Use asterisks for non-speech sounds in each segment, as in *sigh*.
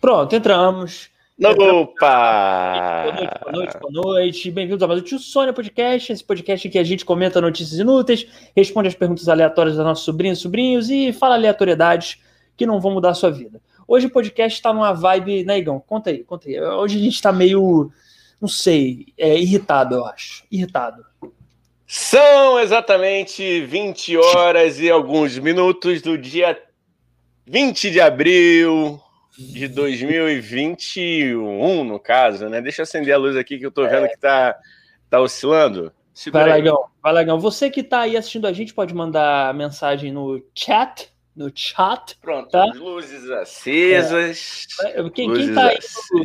Pronto, entramos. Opa! Boa noite, boa noite, boa noite. Bem-vindos a mais um Tio Sônia Podcast, esse podcast em que a gente comenta notícias inúteis, responde as perguntas aleatórias dos nossos sobrinhos e sobrinhos e fala aleatoriedades que não vão mudar a sua vida. Hoje o podcast está numa vibe. Né, Igão? Conta aí, conta aí. Hoje a gente está meio. Não sei, é, irritado, eu acho. Irritado. São exatamente 20 horas e alguns minutos do dia 20 de abril de 2021, no caso, né? Deixa eu acender a luz aqui que eu tô vendo é. que tá, tá oscilando. Segura vai, Legão. Vai, Legão. Você que tá aí assistindo a gente pode mandar mensagem no chat no chat. Pronto, tá? luzes acesas. É. Quem, luzes quem, tá aí,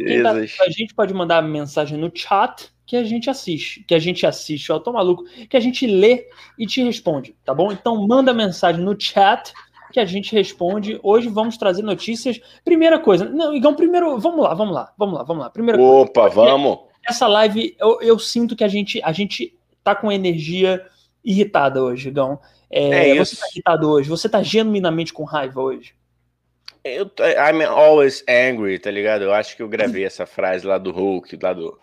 quem tá a gente pode mandar mensagem no chat que a gente assiste, que a gente assiste, ó, tô maluco, que a gente lê e te responde, tá bom? Então manda mensagem no chat que a gente responde. Hoje vamos trazer notícias. Primeira coisa, não, então primeiro, vamos lá, vamos lá, vamos lá, vamos lá. Primeira Opa, coisa, vamos. Essa live eu, eu sinto que a gente a gente tá com energia irritada hoje, Gão. É, é você tá irritado hoje? Você tá genuinamente com raiva hoje? Eu, I'm always angry, tá ligado? Eu acho que eu gravei essa frase lá do Hulk, lá do,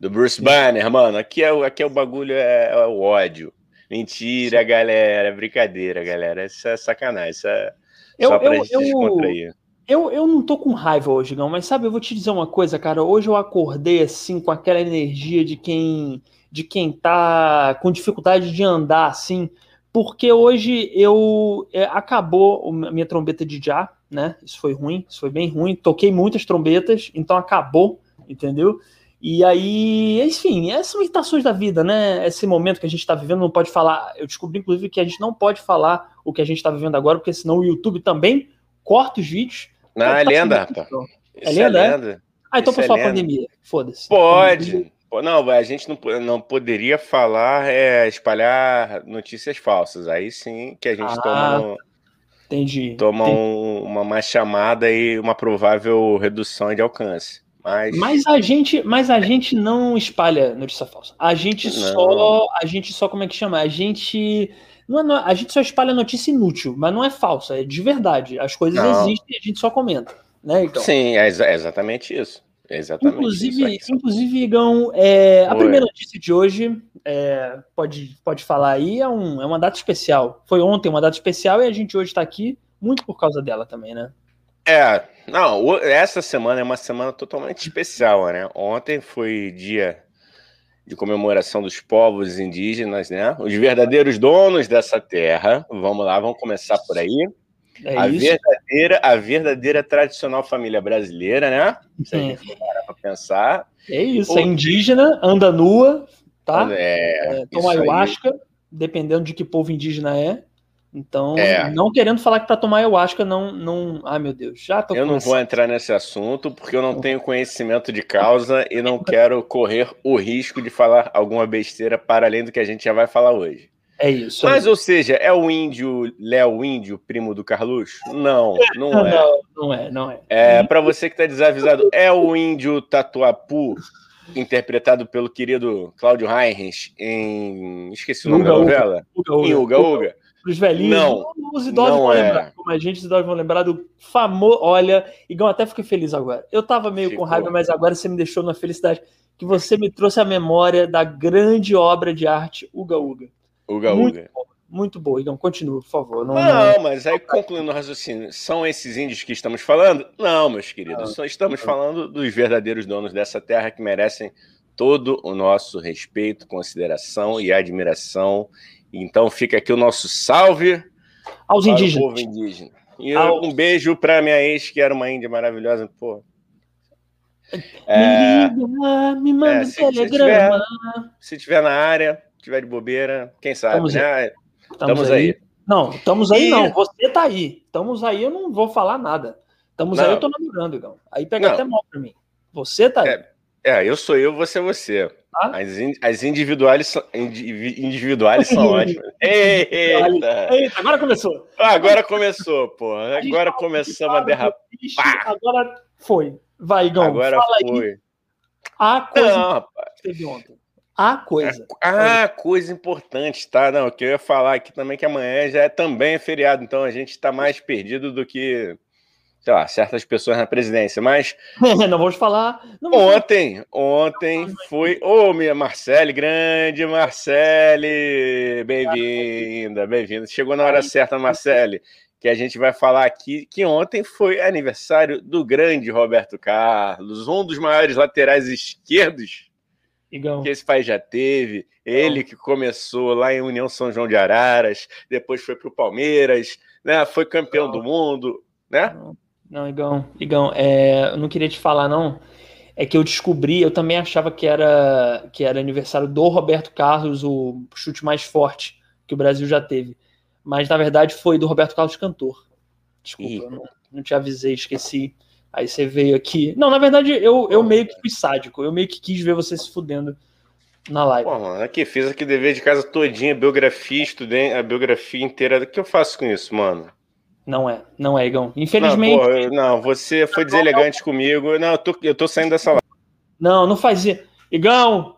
do Bruce Banner, mano. Aqui é, aqui é o bagulho, é, é o ódio. Mentira, galera. Brincadeira, galera. Isso é sacanagem. Isso é eu, só pra eu, gente descontrair. Eu, eu não tô com raiva hoje, não, mas sabe, eu vou te dizer uma coisa, cara. Hoje eu acordei assim com aquela energia de quem de quem tá com dificuldade de andar assim, porque hoje eu é, acabou a minha trombeta de já, né? Isso foi ruim, isso foi bem ruim. Toquei muitas trombetas, então acabou, entendeu? E aí, enfim, essas são irritações da vida, né? Esse momento que a gente está vivendo não pode falar. Eu descobri, inclusive, que a gente não pode falar o que a gente está vivendo agora, porque senão o YouTube também corta os vídeos. Não, é lenda, rapaz. É lenda, é lenda. Ah, então por é pandemia. Foda-se. Pode. Não, a gente não, não poderia falar, é, espalhar notícias falsas. Aí sim que a gente ah, toma, entendi, toma entendi. Um, uma mais chamada e uma provável redução de alcance. Mas... mas a gente, mas a gente não espalha notícia falsa. A gente não. só, a gente só como é que chama? A gente não é, a gente só espalha notícia inútil, mas não é falsa, é de verdade. As coisas não. existem, a gente só comenta, né? Então. Sim, é, é exatamente isso. Exatamente. Inclusive, inclusive Igão, é, a primeira notícia de hoje, é, pode, pode falar aí, é, um, é uma data especial. Foi ontem uma data especial e a gente hoje está aqui muito por causa dela também, né? É, não, essa semana é uma semana totalmente especial, né? Ontem foi dia de comemoração dos povos indígenas, né? Os verdadeiros donos dessa terra. Vamos lá, vamos começar por aí. É a, isso. verdadeira, a verdadeira tradicional família brasileira, né? Se a gente for parar para pensar. É isso, é indígena, anda nua, tá? É, é toma ayahuasca, aí. dependendo de que povo indígena é. Então, é. não querendo falar que para tomar ayahuasca não, não. Ai, meu Deus, já tô Eu não vou entrar nesse assunto porque eu não tenho conhecimento de causa e não quero correr o risco de falar alguma besteira para além do que a gente já vai falar hoje. É isso. Mas, ou seja, é o índio Léo Índio, primo do Carluxo? Não, não é. Não, não é, não é. É, para você que está desavisado, é o índio Tatuapu, interpretado pelo querido Cláudio Heinrich em. Esqueci o nome Uga, da novela? Uga, Uga. Em Uga Uga. Os velhinhos, não, os idosos vão é. lembrar, como a gente, os idosos vão lembrar do famoso. Olha, Igão, até fiquei feliz agora. Eu tava meio Ficou. com raiva, mas agora você me deixou na felicidade que você me trouxe a memória da grande obra de arte Uga Uga. Uga muito Uga. Boa, muito boa, Igão. Continua, por favor. Não, não, mas aí concluindo o raciocínio, são esses índios que estamos falando? Não, meus queridos. Não, estamos não. falando dos verdadeiros donos dessa terra que merecem todo o nosso respeito, consideração e admiração. Então fica aqui o nosso salve aos indígenas. povo indígena. E aos... um beijo para minha ex, que era uma índia maravilhosa. Pô. É... Me liga, me manda é, se, telegrama. Se tiver, se tiver na área, tiver de bobeira, quem sabe, estamos né? Aí. Estamos, aí. aí. Não, estamos aí e... não. Você tá aí. Estamos aí, eu não vou falar nada. Estamos aí, eu tô namorando, Igão. Aí pega não. até mal pra mim. Você tá aí. É, é, eu sou eu, você é você. As, as individuais, individuais são *laughs* ótimas. Eita. Eita, agora começou. Agora começou, pô. Agora começamos a derrapar. Agora foi. Vai, Igão. Agora foi. Aí. A coisa não, que teve ontem a coisa. Ah, coisa importante, tá? Não, o que eu ia falar aqui também que amanhã já é também feriado, então a gente está mais perdido do que sei lá, certas pessoas na presidência, mas. *laughs* não vamos falar. Não vamos ontem, falar. ontem foi. Ô, oh, minha Marcele, grande Marcele! Bem-vinda, bem-vinda. Chegou na hora certa, Marcele, que a gente vai falar aqui que ontem foi aniversário do grande Roberto Carlos, um dos maiores laterais esquerdos que esse país já teve. Ele que começou lá em União São João de Araras, depois foi para o Palmeiras, né? Foi campeão do mundo, né? Não, Igão, Igão, é, eu não queria te falar, não. É que eu descobri, eu também achava que era, que era aniversário do Roberto Carlos, o chute mais forte que o Brasil já teve. Mas na verdade foi do Roberto Carlos Cantor. Desculpa, não, não, te avisei, esqueci. Aí você veio aqui. Não, na verdade, eu, eu meio que fui sádico. Eu meio que quis ver você se fudendo na live. Pô, mano, aqui fiz aqui dever de casa todinha, biografia, estudei a biografia inteira. O que eu faço com isso, mano? Não é, não é, Igão. Infelizmente. Não, porra, não você foi deselegante comigo. Não, eu tô, eu tô saindo dessa live. Não, não faz isso. Igão!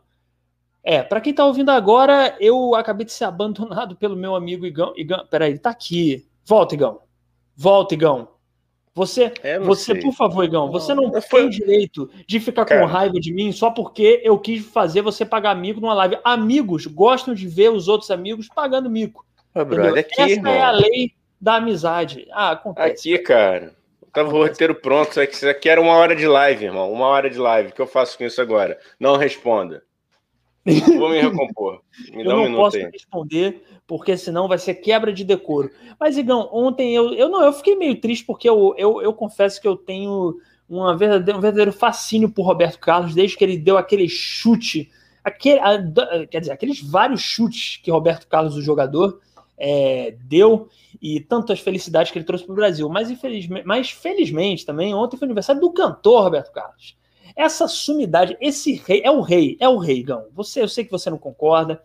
É, para quem tá ouvindo agora, eu acabei de ser abandonado *laughs* pelo meu amigo Igão. Igão peraí, ele tá aqui. Volta, Igão. Volta, Igão. Você, é, você por favor, Igão, você não, não tem direito de ficar Cara. com raiva de mim só porque eu quis fazer você pagar amigo numa live. Amigos gostam de ver os outros amigos pagando mico. Ô, brother, aqui, Essa irmão. é a lei da amizade. Ah, acontece. Aqui, cara. Tava o roteiro pronto, é isso aqui era uma hora de live, irmão. Uma hora de live. O que eu faço com isso agora? Não responda. Vou me recompor. Me eu não um posso aí. responder, porque senão vai ser quebra de decoro. Mas, Igão, ontem eu, eu não, eu fiquei meio triste porque eu, eu, eu confesso que eu tenho uma verdadeiro, um verdadeiro fascínio por Roberto Carlos, desde que ele deu aquele chute, aquele, a, quer dizer, aqueles vários chutes que Roberto Carlos, o jogador, é, deu e tantas felicidades que ele trouxe para o Brasil. Mas, infelizmente, mas felizmente também, ontem foi aniversário do cantor Roberto Carlos. Essa sumidade, esse rei, é o rei, é o rei, Igão. Você, eu sei que você não concorda,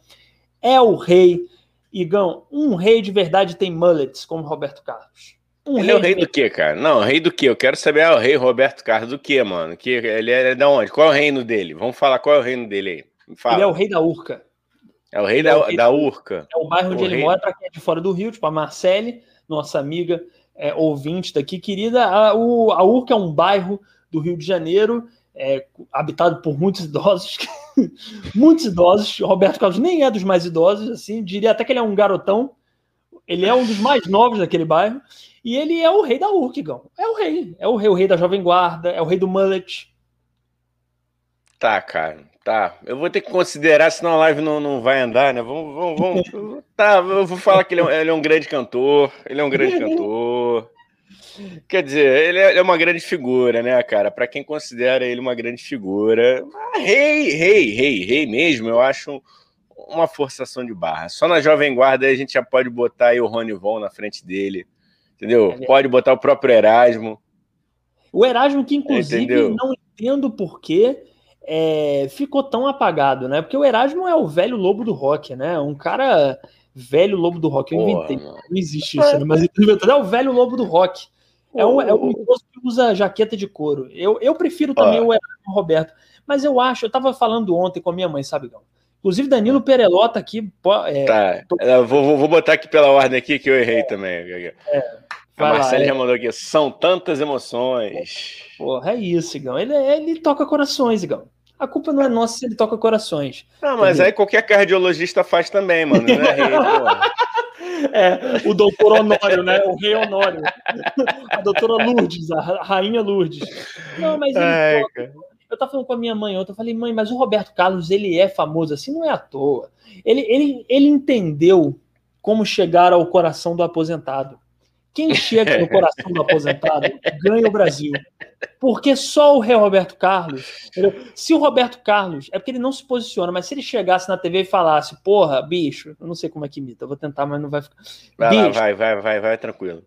é o rei. Igão, um rei de verdade tem mullets como Roberto Carlos. Um ele é o rei do quê, cara? Não, rei do quê? Eu quero saber é o rei Roberto Carlos do quê, mano? Que ele é da onde? Qual é o reino dele? Vamos falar qual é o reino dele aí. Fala. Ele é o rei da Urca. É o rei, da, é rei da, Urca. É o bairro onde o ele rei... mora, para quem é de fora do Rio, tipo a Marcele, nossa amiga é, ouvinte daqui, querida. A, o, a Urca é um bairro do Rio de Janeiro, é, habitado por muitos idosos. *laughs* muitos idosos. Roberto Carlos nem é dos mais idosos, assim, diria até que ele é um garotão. Ele é um dos mais novos daquele bairro. E ele é o rei da Urca, Gão. É o rei. É o rei, o rei da Jovem Guarda, é o rei do mullet. Tá, cara. Tá, eu vou ter que considerar, senão a live não, não vai andar, né? Vamos, vamos, vamos. *laughs* Tá, eu vou falar que ele é, um, ele é um grande cantor. Ele é um grande cantor. Quer dizer, ele é, é uma grande figura, né, cara? Para quem considera ele uma grande figura, rei, rei, rei, rei mesmo, eu acho uma forçação de barra. Só na Jovem Guarda a gente já pode botar aí o Rony Von na frente dele, entendeu? É pode botar o próprio Erasmo. O Erasmo, que inclusive entendeu? não entendo porquê é, ficou tão apagado, né? Porque o Erasmo é o velho lobo do rock, né? Um cara velho lobo do rock. Eu inventei. Não existe isso, né? Mas é o velho lobo do rock. É um, é um que usa jaqueta de couro. Eu, eu prefiro também o Erasmo Roberto. Mas eu acho, eu tava falando ontem com a minha mãe, sabe, Gão? Inclusive, Danilo hum. Perelota aqui. É, tá, tô... vou, vou botar aqui pela ordem aqui que eu errei é, também. É, a Marcela já mandou aqui. São tantas emoções. Porra, é isso, Igão. Ele, ele toca corações, Igão. A culpa não é nossa se ele toca corações. Não, mas entendeu? aí qualquer cardiologista faz também, mano. Não é rei, *laughs* É, o doutor Honório, né? O rei Honório. A doutora Lourdes, a rainha Lourdes. Não, mas ele Ai, toca. Eu tava falando com a minha mãe ontem, eu falei, mãe, mas o Roberto Carlos, ele é famoso assim, não é à toa. Ele, ele, ele entendeu como chegar ao coração do aposentado. Quem chega no coração do aposentado ganha o Brasil. Porque só o rei Roberto Carlos. Entendeu? Se o Roberto Carlos. É porque ele não se posiciona, mas se ele chegasse na TV e falasse, porra, bicho, eu não sei como é que imita, eu vou tentar, mas não vai ficar. Vai bicho, lá, vai, vai, vai, vai, tranquilo.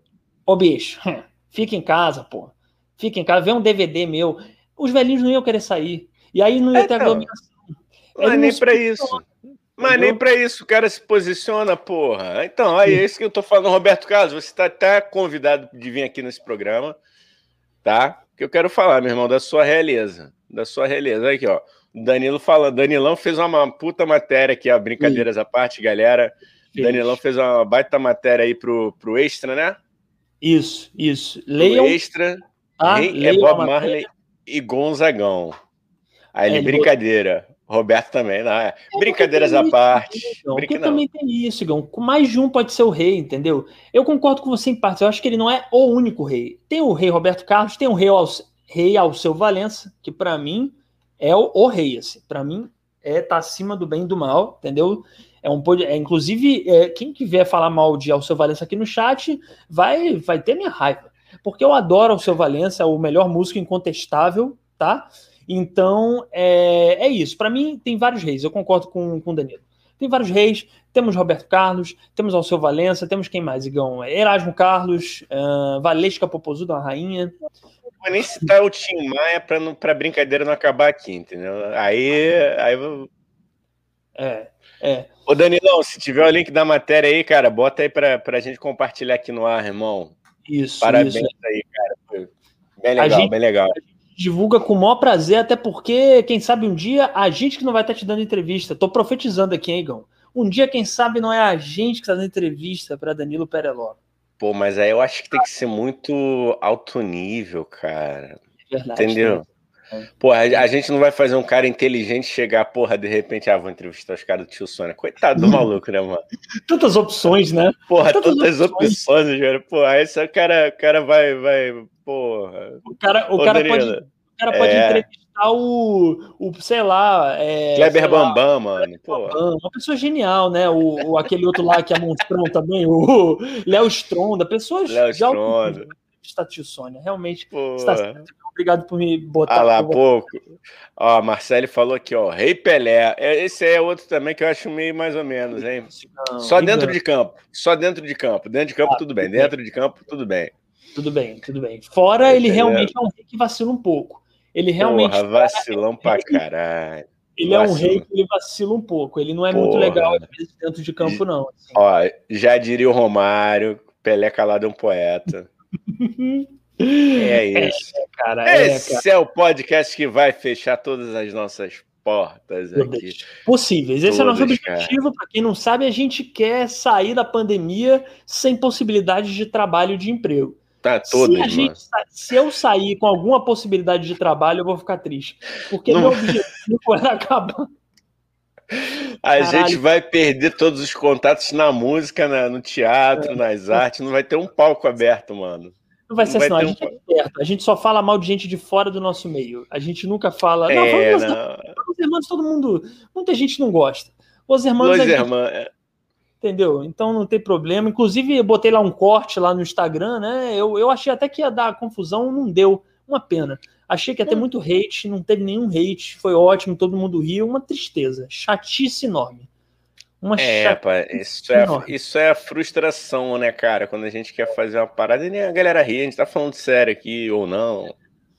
Ô, bicho, *laughs* fica em casa, porra. Fica em casa, vê um DVD meu. Os velhinhos não iam querer sair. E aí não ia é, ter então, aglomeração. Não é nem para isso. Mas nem para isso o cara se posiciona, porra. Então, aí é isso que eu tô falando, Roberto Carlos. Você está tá convidado de vir aqui nesse programa, tá? Que eu quero falar, meu irmão, da sua realeza. Da sua realeza. Aqui, ó. Danilo fala, Danilão fez uma puta matéria aqui, ó. Brincadeiras Sim. à parte, galera. Danilão fez uma baita matéria aí pro, pro Extra, né? Isso, isso. Leiam. O extra ah, é Bob Marley e Gonzagão. Aí ele, é, brincadeira. Roberto também, não é? Brincadeiras à parte. Então, Brinca, também tem isso, Igão. Mais de um pode ser o rei, entendeu? Eu concordo com você em parte. Eu acho que ele não é o único rei. Tem o rei Roberto Carlos, tem o rei, Al... rei Alceu Valença, que para mim é o, o rei. Assim. Para mim é tá acima do bem e do mal, entendeu? É um é, inclusive é, quem quiser falar mal de Alceu Valença aqui no chat vai vai ter minha raiva, porque eu adoro Alceu Valença, é o melhor músico incontestável, tá? Então, é, é isso. Para mim, tem vários reis. Eu concordo com, com o Danilo. Tem vários reis. Temos Roberto Carlos, temos Alceu Valença, temos quem mais, Igão? Erasmo Carlos, uh, Valesca Popozuda, uma rainha. Não vou nem citar o Tim Maia para pra brincadeira não acabar aqui, entendeu? Aí. aí É, é. Ô, Danilão, se tiver o link da matéria aí, cara, bota aí pra, pra gente compartilhar aqui no ar, irmão. Isso. Parabéns isso. aí, cara. Bem legal, gente, bem legal divulga com o maior prazer, até porque, quem sabe um dia, a gente que não vai estar te dando entrevista. Tô profetizando aqui, hein, Igão? Um dia, quem sabe, não é a gente que está dando entrevista para Danilo Pereló. Pô, mas aí eu acho que tem que ser muito alto nível, cara. É verdade. Entendeu? Né? Pô, a, a, gente não vai fazer um cara inteligente chegar, porra, de repente, ah, vou entrevistar os caras do tio Sônia. Coitado do *laughs* maluco, né, mano? Tantas opções, né? Porra, tantas, tantas opções, opções cara. Pô, aí esse cara, cara vai, vai, porra. O cara, o cara pode, o cara pode é. entrevistar o, o, sei lá. É, Kleber Bambam, mano. Bambam, uma pessoa genial, né? O, o, aquele outro lá que é monstrão também, o Léo Stronda. Pessoas Léo Stronda. Está tio Sônia, realmente. Está Obrigado por me botar. Ah lá, pouco. Ó, Marcelo falou aqui, ó, Rei Pelé. É, esse é outro também que eu acho meio mais ou menos, hein? Não, Só dentro de campo. Só dentro de campo. Dentro de campo, ah, tudo bem. Dentro de campo, tudo bem. Tudo bem, tudo bem. Fora, ele realmente é um rei que vacila um pouco. Ele realmente. Porra, vacilão pra caralho. Ele é um rei que ele vacila um pouco. Ele não é Porra. muito legal dentro de campo, não. Assim. Ó, já diria o Romário, Pelé calado é um poeta. *laughs* é isso. É, cara, é, Esse cara. é o podcast que vai fechar todas as nossas portas aqui. Possíveis. Esse é o nosso objetivo. Para quem não sabe, a gente quer sair da pandemia sem possibilidade de trabalho de emprego. Tá, todas, se, a gente, se eu sair com alguma possibilidade de trabalho, eu vou ficar triste. Porque não... meu objetivo *laughs* é acabar. A Caralho. gente vai perder todos os contatos na música, na, no teatro, é. nas artes, não vai ter um palco aberto, mano. Não vai ser assim, não. A gente um... é perto. A gente só fala mal de gente de fora do nosso meio. A gente nunca fala. É, não, não. Os irmãos, todo mundo. Muita gente não gosta. Os irmãos. Os irmãos. Gente... É. Entendeu? Então não tem problema. Inclusive, eu botei lá um corte lá no Instagram, né? Eu, eu achei até que ia dar confusão, não deu. Uma pena. Achei que ia ter hum. muito hate, não teve nenhum hate, foi ótimo, todo mundo riu. Uma tristeza. Chatice enorme. Uma é, pá, isso é, isso é a frustração, né, cara? Quando a gente quer fazer uma parada e nem a galera ri, a gente tá falando sério aqui ou não.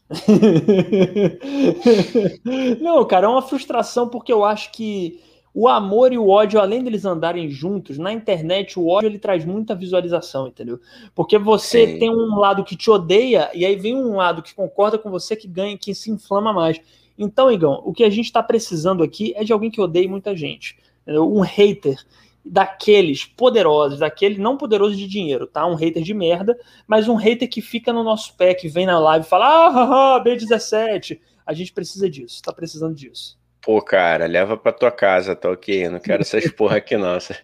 *laughs* não, cara, é uma frustração porque eu acho que o amor e o ódio, além deles andarem juntos, na internet o ódio ele traz muita visualização, entendeu? Porque você Sim. tem um lado que te odeia e aí vem um lado que concorda com você que ganha, que se inflama mais. Então, Igão, o que a gente está precisando aqui é de alguém que odeie muita gente um hater daqueles poderosos, daquele não poderoso de dinheiro, tá? Um hater de merda, mas um hater que fica no nosso pé, que vem na live e fala: ah, B17. A gente precisa disso, tá precisando disso. Pô, cara, leva pra tua casa, tá ok? Eu não quero essas *laughs* porra aqui, nossa.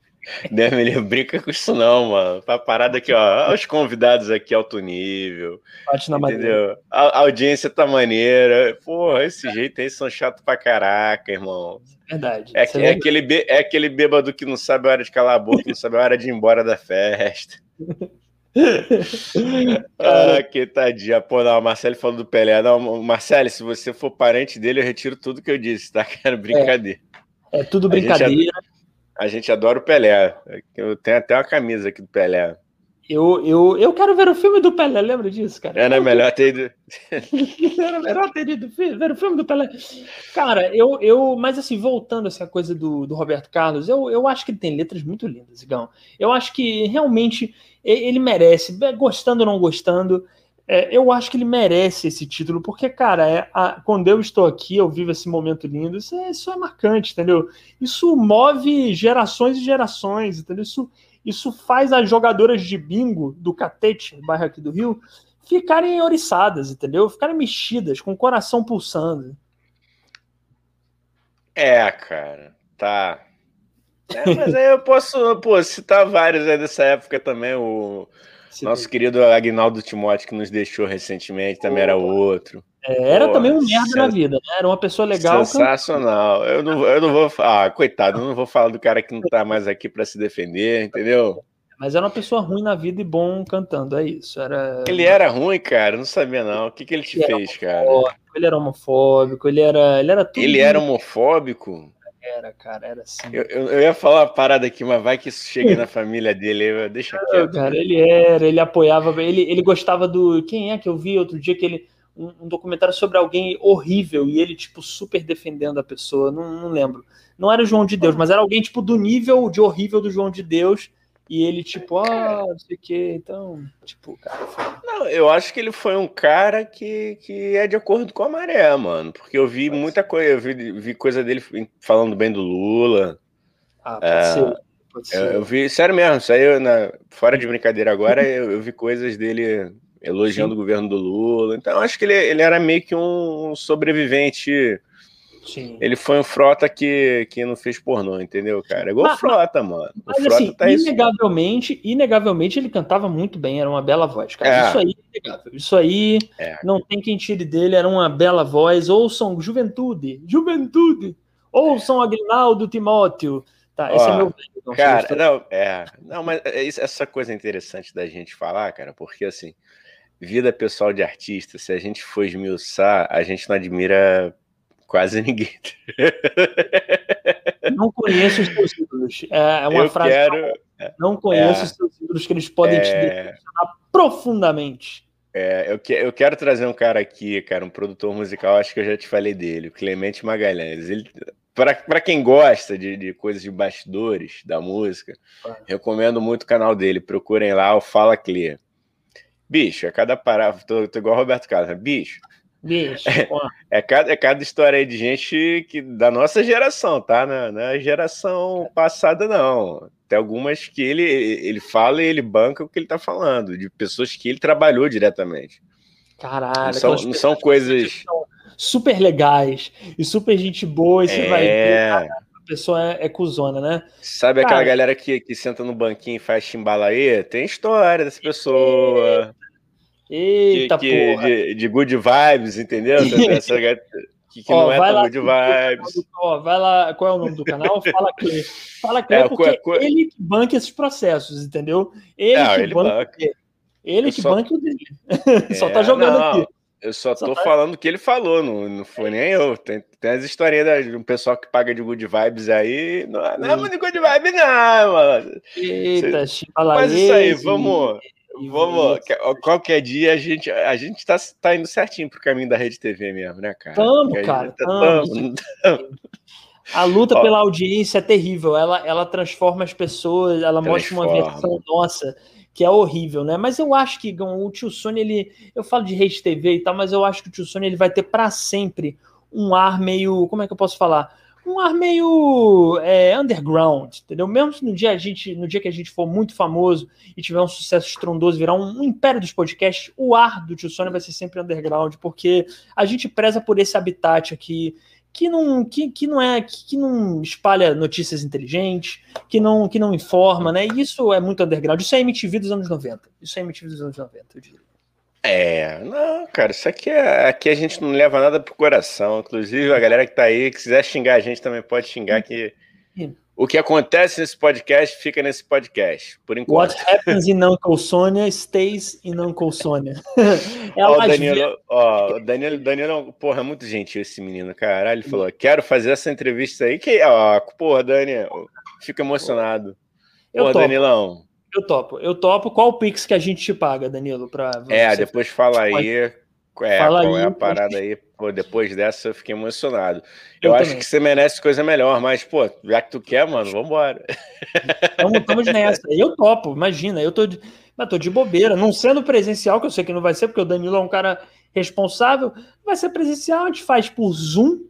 Deus *laughs* brinca com isso não, mano. Pra parada aqui, ó. Os convidados aqui alto nível. Bate na entendeu? A, a, audiência tá maneira. Porra, esse jeito aí são chato pra caraca, irmão. Verdade. É, é, aquele, é aquele bêbado que não sabe a hora de calar a boca, não sabe a hora de ir embora da festa. *laughs* ah, que tadinha. Pô, não, o Marcelo falou do Pelé. Não, Marcelo, se você for parente dele, eu retiro tudo que eu disse, tá? *laughs* Quero brincadeira. É, é tudo brincadeira. A gente adora o Pelé. Eu tenho até uma camisa aqui do Pelé. Eu, eu, eu quero ver o filme do Pelé, lembra disso, cara? Era melhor ter ido. *laughs* Era melhor ter ido ver o filme do Pelé. Cara, eu, eu. Mas assim, voltando a essa coisa do, do Roberto Carlos, eu, eu acho que ele tem letras muito lindas, Igão. Eu acho que realmente ele merece, gostando ou não gostando. É, eu acho que ele merece esse título, porque, cara, é, a, quando eu estou aqui, eu vivo esse momento lindo, isso é, isso é marcante, entendeu? Isso move gerações e gerações, entendeu? Isso, isso faz as jogadoras de bingo do Catete, bairro aqui do Rio, ficarem oriçadas, entendeu? Ficarem mexidas, com o coração pulsando. É, cara, tá. É, mas aí eu posso, pô, citar vários aí dessa época também. O Sim. nosso querido Agnaldo Timóteo, que nos deixou recentemente, também era outro. É, era pô, também um merda na vida, né? Era uma pessoa legal. Sensacional. Eu não, eu não vou. Ah, coitado, eu não vou falar do cara que não tá mais aqui para se defender, entendeu? Mas era uma pessoa ruim na vida e bom cantando, é isso. Era... Ele era ruim, cara, não sabia não. O que, que ele te ele fez, cara? Ele era homofóbico, ele era. Ele era tudo. Ele era homofóbico? Era, cara, era assim. Eu, eu, eu, ia falar uma parada aqui, mas vai que isso chegue na família dele, deixa quieto. Cara, ele era, ele apoiava, ele, ele gostava do. Quem é que eu vi outro dia que ele. Um, um documentário sobre alguém horrível e ele, tipo, super defendendo a pessoa, não, não lembro. Não era o João de Deus, mas era alguém, tipo, do nível de horrível do João de Deus e ele, tipo, ah, não sei o que, então, tipo, cara. Foi... Não, eu acho que ele foi um cara que, que é de acordo com a maré, mano. Porque eu vi muita coisa, eu vi, vi coisa dele falando bem do Lula. Ah, pode é, ser. Pode ser. Eu, eu, vi, sério mesmo, saiu na, fora de brincadeira agora, eu, eu vi coisas dele elogiando Sim. o governo do Lula. Então, acho que ele, ele era meio que um sobrevivente Sim. Ele foi um frota que, que não fez pornô, entendeu, cara? É igual mas, frota, mano. Mas frota assim, tá inegavelmente, isso. inegavelmente ele cantava muito bem, era uma bela voz, cara. É. Isso aí é inegável. Isso aí é. não tem quem tire dele, era uma bela voz. Ouçam Juventude, Juventude. Ouçam Aguinaldo Timóteo. Tá, esse Ó, é meu não Cara, não, é. Não, mas é essa coisa interessante da gente falar, cara, porque assim, vida pessoal de artista, se a gente for esmiuçar, a gente não admira *laughs* Quase ninguém. Não conheço os seus ídolos. É, é uma Eu frase. Quero... Não conheço é, os seus ídolos que eles podem é... te decepcionar profundamente. É, eu, que, eu quero trazer um cara aqui, cara, um produtor musical, acho que eu já te falei dele, o Clemente Magalhães. Ele, para quem gosta de, de, coisas de bastidores da música, ah. recomendo muito o canal dele. Procurem lá o Fala Clear. Bicho, a cada parágrafo, tô, tô igual o Roberto Carlos, bicho, Bicho, é, é, cada, é cada história aí de gente que, da nossa geração, tá? Não, não é geração passada, não. Tem algumas que ele, ele fala e ele banca o que ele tá falando, de pessoas que ele trabalhou diretamente. Caralho, não são, não são coisas. Super legais e super gente boa, e você é... vai ver, a pessoa é, é cuzona, né? Sabe Cara, aquela galera que, que senta no banquinho e faz chimbalaê? Tem história dessa pessoa. Eita, que, porra. De, de, good vibes, entendeu? Essa, *laughs* que, que ó, não é tão good vibes. Ó, vai lá, qual é o nome do canal? Fala Clê. Fala Clê é, porque é, ele que banca esses processos, entendeu? Ele não, que ele banca. banca. Ele eu que só... banca o dele. *laughs* É, só tá jogando não, aqui. Eu só, só tô tá... falando o que ele falou, não, não foi nem eu. Tem, tem as historinhas de um pessoal que paga de good vibes aí. Não, não é muito good vibe, não, mano. Eita. Mas isso aí, vamos. Vamos, qualquer dia a gente, a gente tá, tá indo certinho pro caminho da Rede TV mesmo, né, cara? Vamos, cara. Tá, tamo. *laughs* A luta Ó, pela audiência é terrível. Ela, ela transforma as pessoas, ela mostra uma versão nossa que é horrível, né? Mas eu acho que o tio Sony, ele. Eu falo de Rede TV e tal, mas eu acho que o tio Sony ele vai ter para sempre um ar meio. Como é que eu posso falar? Um ar meio é, underground, entendeu? Mesmo no dia, a gente, no dia que a gente for muito famoso e tiver um sucesso estrondoso, virar um, um império dos podcasts, o ar do Tio Sônia vai ser sempre underground, porque a gente preza por esse habitat aqui que não, que, que não é que, que não espalha notícias inteligentes, que não, que não informa, né? E isso é muito underground. Isso é MTV dos anos 90. Isso é MTV dos anos 90, eu diria. É, não, cara, isso aqui é. Aqui a gente não leva nada pro coração. Inclusive, a galera que tá aí, que quiser xingar a gente também pode xingar que. O que acontece nesse podcast fica nesse podcast, por enquanto. What happens in Uncle Sônia stays in Uncle Sônia. *laughs* é ó, o Danilo, ó, Danilo, Danilo, porra, é muito gentil esse menino, caralho. Ele falou: quero fazer essa entrevista aí. Que, ó, porra, Daniel, fico emocionado. Porra, Danilão. Eu topo, eu topo. Qual o Pix que a gente te paga, Danilo? Pra é, depois fala aí. É, fala qual aí, é a parada aí? Pô, depois dessa eu fiquei emocionado. Eu, eu acho também. que você merece coisa melhor, mas, pô, já que tu quer, mano, vambora. Vamos, nessa. *laughs* Eu topo, imagina, eu tô de, eu tô de bobeira. Não sendo presencial, que eu sei que não vai ser, porque o Danilo é um cara responsável, vai ser presencial, a gente faz por Zoom,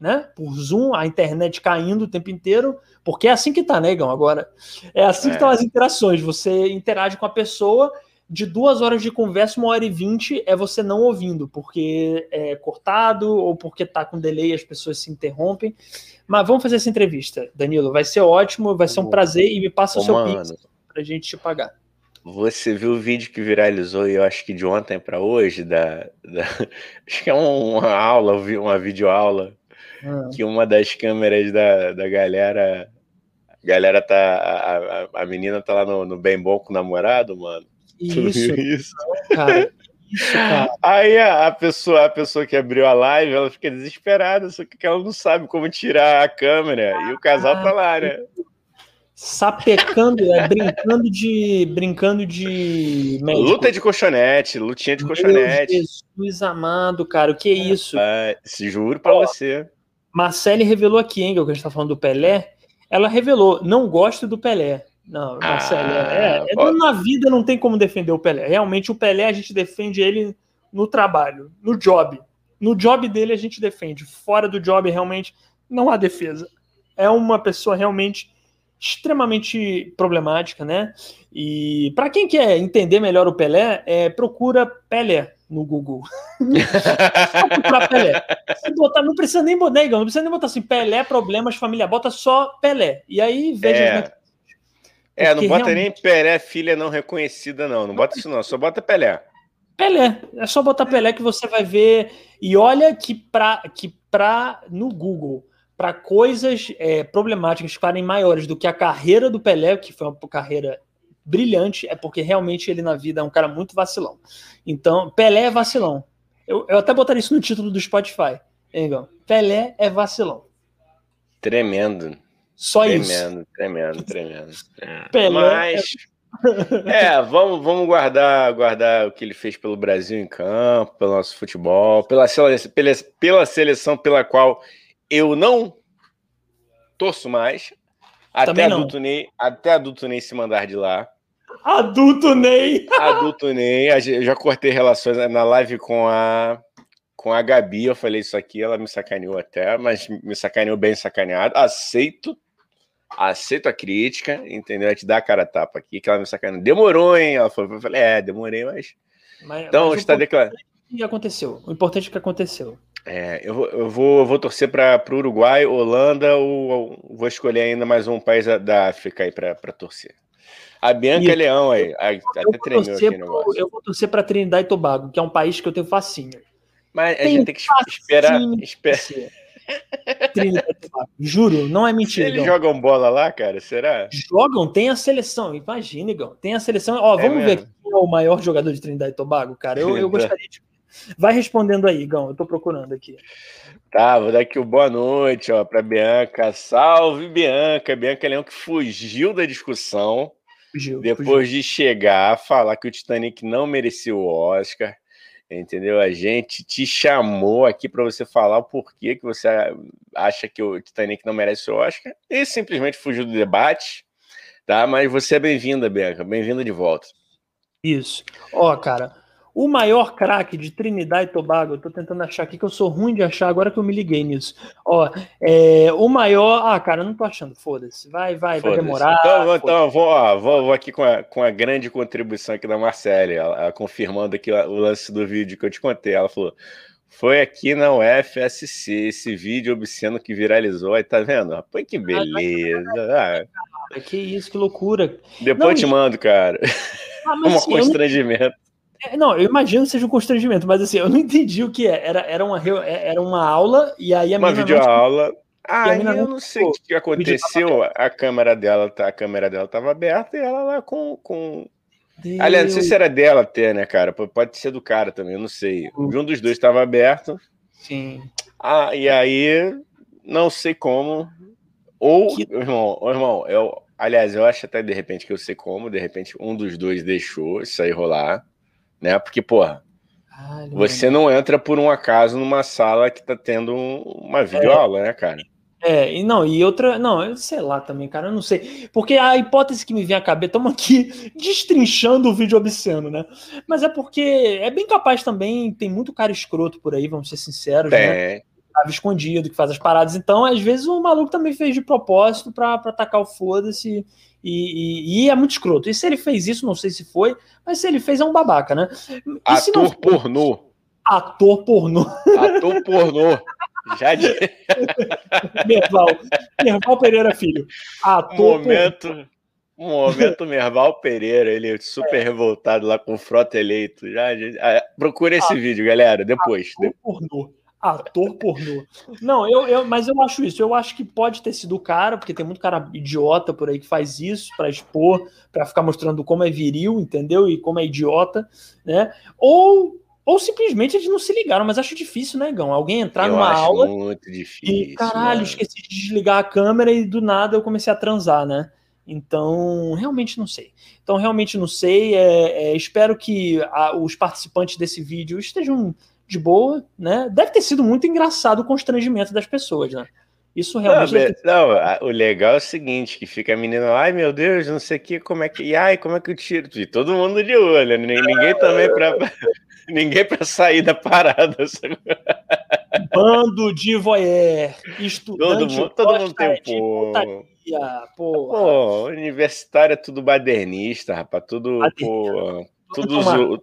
né? Por Zoom, a internet caindo o tempo inteiro, porque é assim que tá, né, Igão? Agora, é assim é. que estão as interações. Você interage com a pessoa, de duas horas de conversa, uma hora e vinte é você não ouvindo, porque é cortado ou porque tá com delay as pessoas se interrompem. Mas vamos fazer essa entrevista, Danilo. Vai ser ótimo, vai ser um prazer e me passa Ô, o seu mano, pix pra gente te pagar. Você viu o vídeo que viralizou, eu acho que de ontem para hoje, da, da, *laughs* acho que é uma aula, uma videoaula, ah. que uma das câmeras da, da galera, galera tá, a, a menina tá lá no, no bem bom com o namorado, mano. Isso, isso? cara. Isso, cara. Aí a, a, pessoa, a pessoa que abriu a live, ela fica desesperada, só que ela não sabe como tirar a câmera. E o casal tá lá, né? sapecando, é, brincando de brincando de médico. Luta de colchonete, lutinha de colchonete. Meu Jesus amado, cara, o que é isso? É, se juro para você. Marcele revelou aqui, hein, que a gente tá falando do Pelé. Ela revelou, não gosto do Pelé. Não, Marcelo, é, é, ah, na vida não tem como defender o Pelé. Realmente, o Pelé a gente defende ele no trabalho, no job. No job dele a gente defende. Fora do job, realmente, não há defesa. É uma pessoa realmente extremamente problemática, né? E para quem quer entender melhor o Pelé, é, procura Pelé no Google. só Pelé. Se botar, não precisa nem botar, não precisa nem botar assim, Pelé, problemas, família, bota só Pelé. E aí veja é. É, não bota realmente... nem Pelé, filha não reconhecida, não. Não bota isso, não. Só bota Pelé. Pelé. É só botar Pelé que você vai ver. E olha que pra, que pra no Google, para coisas é, problemáticas ficarem maiores do que a carreira do Pelé, que foi uma carreira brilhante, é porque realmente ele na vida é um cara muito vacilão. Então, Pelé é vacilão. Eu, eu até botaria isso no título do Spotify. Hein, Pelé é vacilão. Tremendo. Só tremendo, isso. Tremendo, tremendo, tremendo. É. Mas. É, vamos, vamos guardar, guardar o que ele fez pelo Brasil em campo, pelo nosso futebol, pela, pela, pela seleção pela qual eu não torço mais. Até adulto, Ney, até adulto Ney se mandar de lá. Adulto Ney! Adulto Ney. Eu já cortei relações na live com a com a Gabi, eu falei isso aqui, ela me sacaneou até, mas me sacaneou bem sacaneado. Aceito aceito a crítica, entendeu? A te dar a cara a tapa aqui, que ela me sacaneou. Demorou, hein? Ela falou, eu falei, é, demorei, mas. mas então, mas está declarado. O que aconteceu? O importante é que aconteceu. É, eu vou, eu vou, eu vou torcer para o Uruguai, Holanda, ou, ou, vou escolher ainda mais um país da África aí para torcer. A Bianca e, Leão aí, até tremeu aqui no Eu vou torcer para Trinidad e Tobago, que é um país que eu tenho fascínio. Mas tem a gente tem que esperar. esperar. Juro, não é mentira. Eles jogam bola lá, cara? Será? Jogam, tem a seleção. Imagina, Igão. Tem a seleção. Ó, é vamos é ver quem é o maior jogador de Trindade e Tobago, cara. Eu, eu gostaria de. Vai respondendo aí, Igão. Eu tô procurando aqui. Tá, vou dar aqui o boa noite, ó, pra Bianca. Salve, Bianca. Bianca Leão que fugiu da discussão. Fugiu, depois fugiu. de chegar, falar que o Titanic não merecia o Oscar entendeu? A gente te chamou aqui para você falar o porquê que você acha que o Titanic não merece o Oscar e simplesmente fugiu do debate, tá? Mas você é bem-vinda, Bianca, bem-vinda de volta. Isso. Ó, cara, o maior craque de Trinidad e Tobago, eu tô tentando achar aqui que eu sou ruim de achar agora que eu me liguei nisso. Ó, é, o maior. Ah, cara, não tô achando, foda-se. Vai, vai, vai demorar. Então, então vou, ó, vou, vou, aqui com a, com a grande contribuição aqui da Marcele, ela, ela confirmando aqui o lance do vídeo que eu te contei. Ela falou: foi aqui na UFSC esse vídeo obsceno que viralizou. Aí tá vendo? Pô, que beleza. Ah, que isso, que loucura. Depois não, eu te mando, cara. Ah, *laughs* um assim, constrangimento. É, não, eu imagino que seja um constrangimento, mas assim, eu não entendi o que é. Era, era, uma, é, era uma aula e aí a Uma videoaula. Ah, eu não sei o que aconteceu. A câmera dela, tá, a câmera dela estava aberta e ela lá com. com... Aliás, não sei se era dela até, né, cara? Pode ser do cara também, eu não sei. Um dos dois estava aberto. Sim. Ah, e aí, não sei como. Ou, que... irmão, irmão, eu, aliás, eu acho até de repente que eu sei como, de repente um dos dois deixou isso aí rolar né? Porque, porra, você não entra por um acaso numa sala que tá tendo uma videoaula, é. né, cara? É, e não, e outra, não, eu sei lá também, cara, eu não sei. Porque a hipótese que me vem à cabeça, estamos aqui *laughs* destrinchando o vídeo obsceno, né? Mas é porque é bem capaz também, tem muito cara escroto por aí, vamos ser sinceros, né? tem, né? grave escondido, que faz as paradas. Então, às vezes, o maluco também fez de propósito para atacar o foda-se. E, e, e, é muito escroto. E se ele fez isso, não sei se foi, mas se ele fez, é um babaca, né? E Ator for... pornô. Ator pornô. Ator pornô. Já de... *laughs* Merval. Merval Pereira Filho. Ator momento, pornô. Um momento Merval Pereira, ele super é. revoltado lá com o Frota eleito. Já, já... Ah, procura esse vídeo, galera, depois. Ator pornô. Ator pornô. Não, eu, eu, mas eu acho isso. Eu acho que pode ter sido o cara, porque tem muito cara idiota por aí que faz isso para expor, para ficar mostrando como é viril, entendeu? E como é idiota, né? Ou ou simplesmente eles não se ligaram, mas acho difícil, né, Gão? Alguém entrar eu numa aula. Muito difícil. E, caralho, mano. esqueci de desligar a câmera e do nada eu comecei a transar, né? Então, realmente não sei. Então, realmente não sei. É, é, espero que a, os participantes desse vídeo estejam de boa, né? Deve ter sido muito engraçado o constrangimento das pessoas, né? Isso realmente. Não, não, o legal é o seguinte: que fica a menina, ai meu Deus, não sei o que, como é que. E ai, como é que eu tiro? E todo mundo de olho, né? ninguém também para *laughs* ninguém para sair da parada. *laughs* Bando de voyeur, estudante. Todo mundo, todo mundo tem pô. Pô, universitário é tudo badernista, rapaz, tudo, pô, tudo, usu...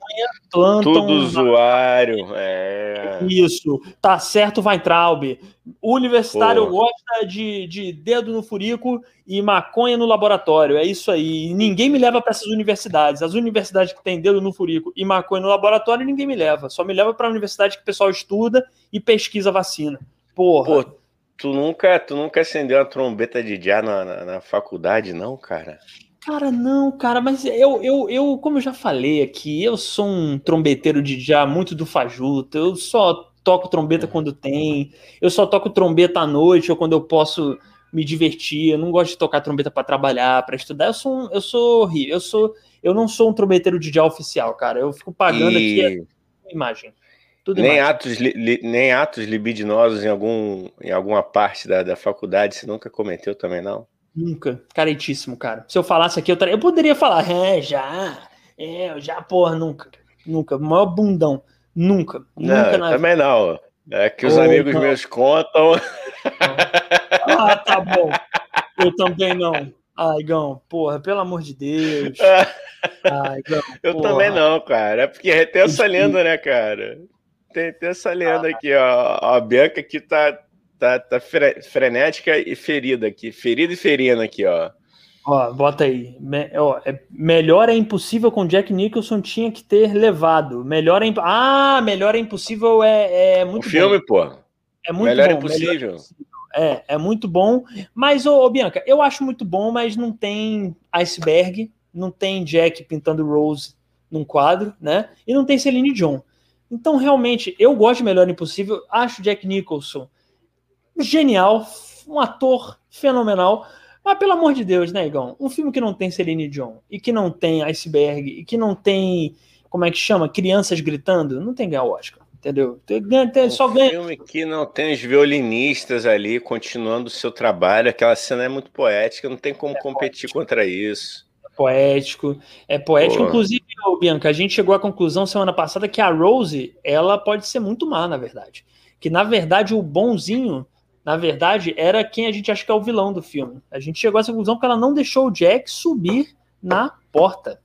tudo usuário. É... Isso, tá certo, vai Traub. O universitário Pô. gosta de, de dedo no furico e maconha no laboratório. É isso aí. Ninguém me leva para essas universidades. As universidades que tem dedo no furico e maconha no laboratório, ninguém me leva. Só me leva para a universidade que o pessoal estuda e pesquisa vacina. Porra. Pô, tu nunca, tu nunca acendeu uma trombeta de já na, na, na faculdade, não, cara? Cara, não, cara, mas eu, eu, eu, como eu já falei aqui, eu sou um trombeteiro de já muito do fajuto, eu só toco trombeta quando tem, eu só toco trombeta à noite ou quando eu posso me divertir, eu não gosto de tocar trombeta para trabalhar, para estudar, eu sou, eu sou eu sou, eu não sou um trombeteiro de já oficial, cara, eu fico pagando e... aqui a imagem. Tudo nem imagem. atos, li, nem atos libidinosos em, algum, em alguma parte da, da faculdade você nunca cometeu também, não? Nunca. Caretíssimo, cara. Se eu falasse aqui, eu, eu poderia falar, é, já. É, eu já, porra, nunca. Nunca. O maior bundão. Nunca. Não, nunca na também vida. não. É que os oh, amigos não. meus contam. *laughs* Ah, tá bom. Eu também não. Ai, Gão, porra, pelo amor de Deus. Ai, Gão, *laughs* eu porra. também não, cara. É porque tem essa lenda, né, cara? Tem, tem essa lenda ah. aqui, ó. A Bianca aqui tá, tá, tá frenética e ferida aqui. Ferida e ferina aqui, ó. Ó, bota aí. Me, ó, é, melhor é impossível com Jack Nicholson tinha que ter levado. Melhor é Ah, melhor é impossível é, é muito o filme, bom. pô. É muito melhor bom. Impossível. Melhor é impossível. É, é muito bom. Mas, ô, ô, Bianca, eu acho muito bom, mas não tem iceberg, não tem Jack pintando Rose num quadro, né? E não tem Celine John. Então, realmente, eu gosto de Melhor Impossível, acho Jack Nicholson genial, um ator fenomenal. Mas pelo amor de Deus, né, Igão? Um filme que não tem Celine Dion e que não tem iceberg e que não tem, como é que chama? Crianças gritando, não tem ganhar o Oscar, entendeu? Tem, tem, um só ganha. filme que não tem os violinistas ali continuando o seu trabalho, aquela cena é muito poética, não tem como é competir poético. contra isso. É poético, é poético. Pô. Inclusive, Bianca, a gente chegou à conclusão semana passada que a Rose, ela pode ser muito má, na verdade. Que na verdade o bonzinho na verdade, era quem a gente acha que é o vilão do filme. A gente chegou a essa conclusão porque ela não deixou o Jack subir na porta.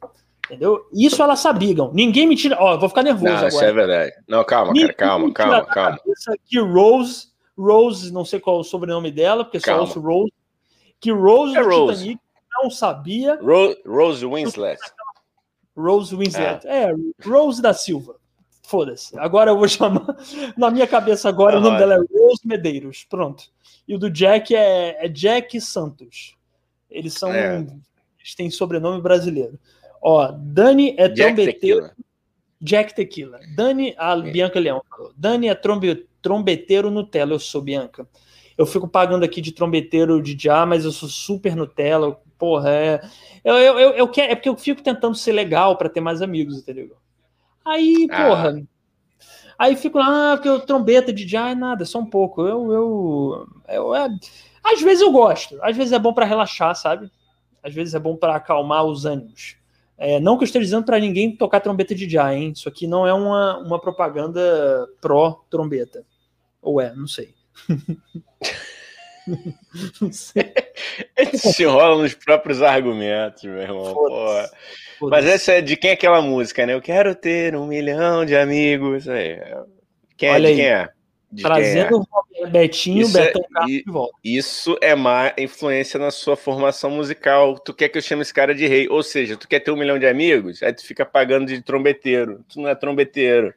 Entendeu? Isso ela sabia, Ninguém me tira. Ó, eu vou ficar nervoso não, agora. Isso é verdade. Não, calma, cara, calma, calma, calma. Que Rose, Rose, não sei qual é o sobrenome dela, porque calma. só ouço Rose. Que Rose é do Rose. Titanic não sabia. Rose, Rose Winslet. Rose Winslet. É. é, Rose da Silva. Foda-se. Agora eu vou *laughs* chamar. Na minha cabeça agora, ah, o nome dela é Rose Medeiros. Pronto. E o do Jack é, é Jack Santos. Eles são. É. Eles têm sobrenome brasileiro. Ó, Dani é Jack trombeteiro. Tequila. Jack Tequila. Dani, a é. Bianca Leão falou. Dani é trombe, trombeteiro Nutella. Eu sou Bianca. Eu fico pagando aqui de trombeteiro de já, mas eu sou super Nutella. Porra, é. Eu, eu, eu, eu quero, é porque eu fico tentando ser legal para ter mais amigos, entendeu? Aí, ah. porra. Aí fico lá, ah, porque eu trombeta de já é nada, só um pouco. Eu, eu, eu é, às vezes eu gosto, às vezes é bom para relaxar, sabe? Às vezes é bom para acalmar os ânimos. É, não que eu esteja dizendo para ninguém tocar trombeta de já, hein? Isso aqui não é uma, uma propaganda pró-trombeta. Ou é, não sei. *laughs* se enrola nos próprios argumentos, meu irmão. Mas essa é de quem é aquela música, né? Eu quero ter um milhão de amigos. Aí. Quem Olha é? De quem é? De Trazendo quem é? o Betinho, isso Betão é, de volta. Isso é má influência na sua formação musical. Tu quer que eu chame esse cara de rei? Ou seja, tu quer ter um milhão de amigos? Aí tu fica pagando de trombeteiro. Tu não é trombeteiro.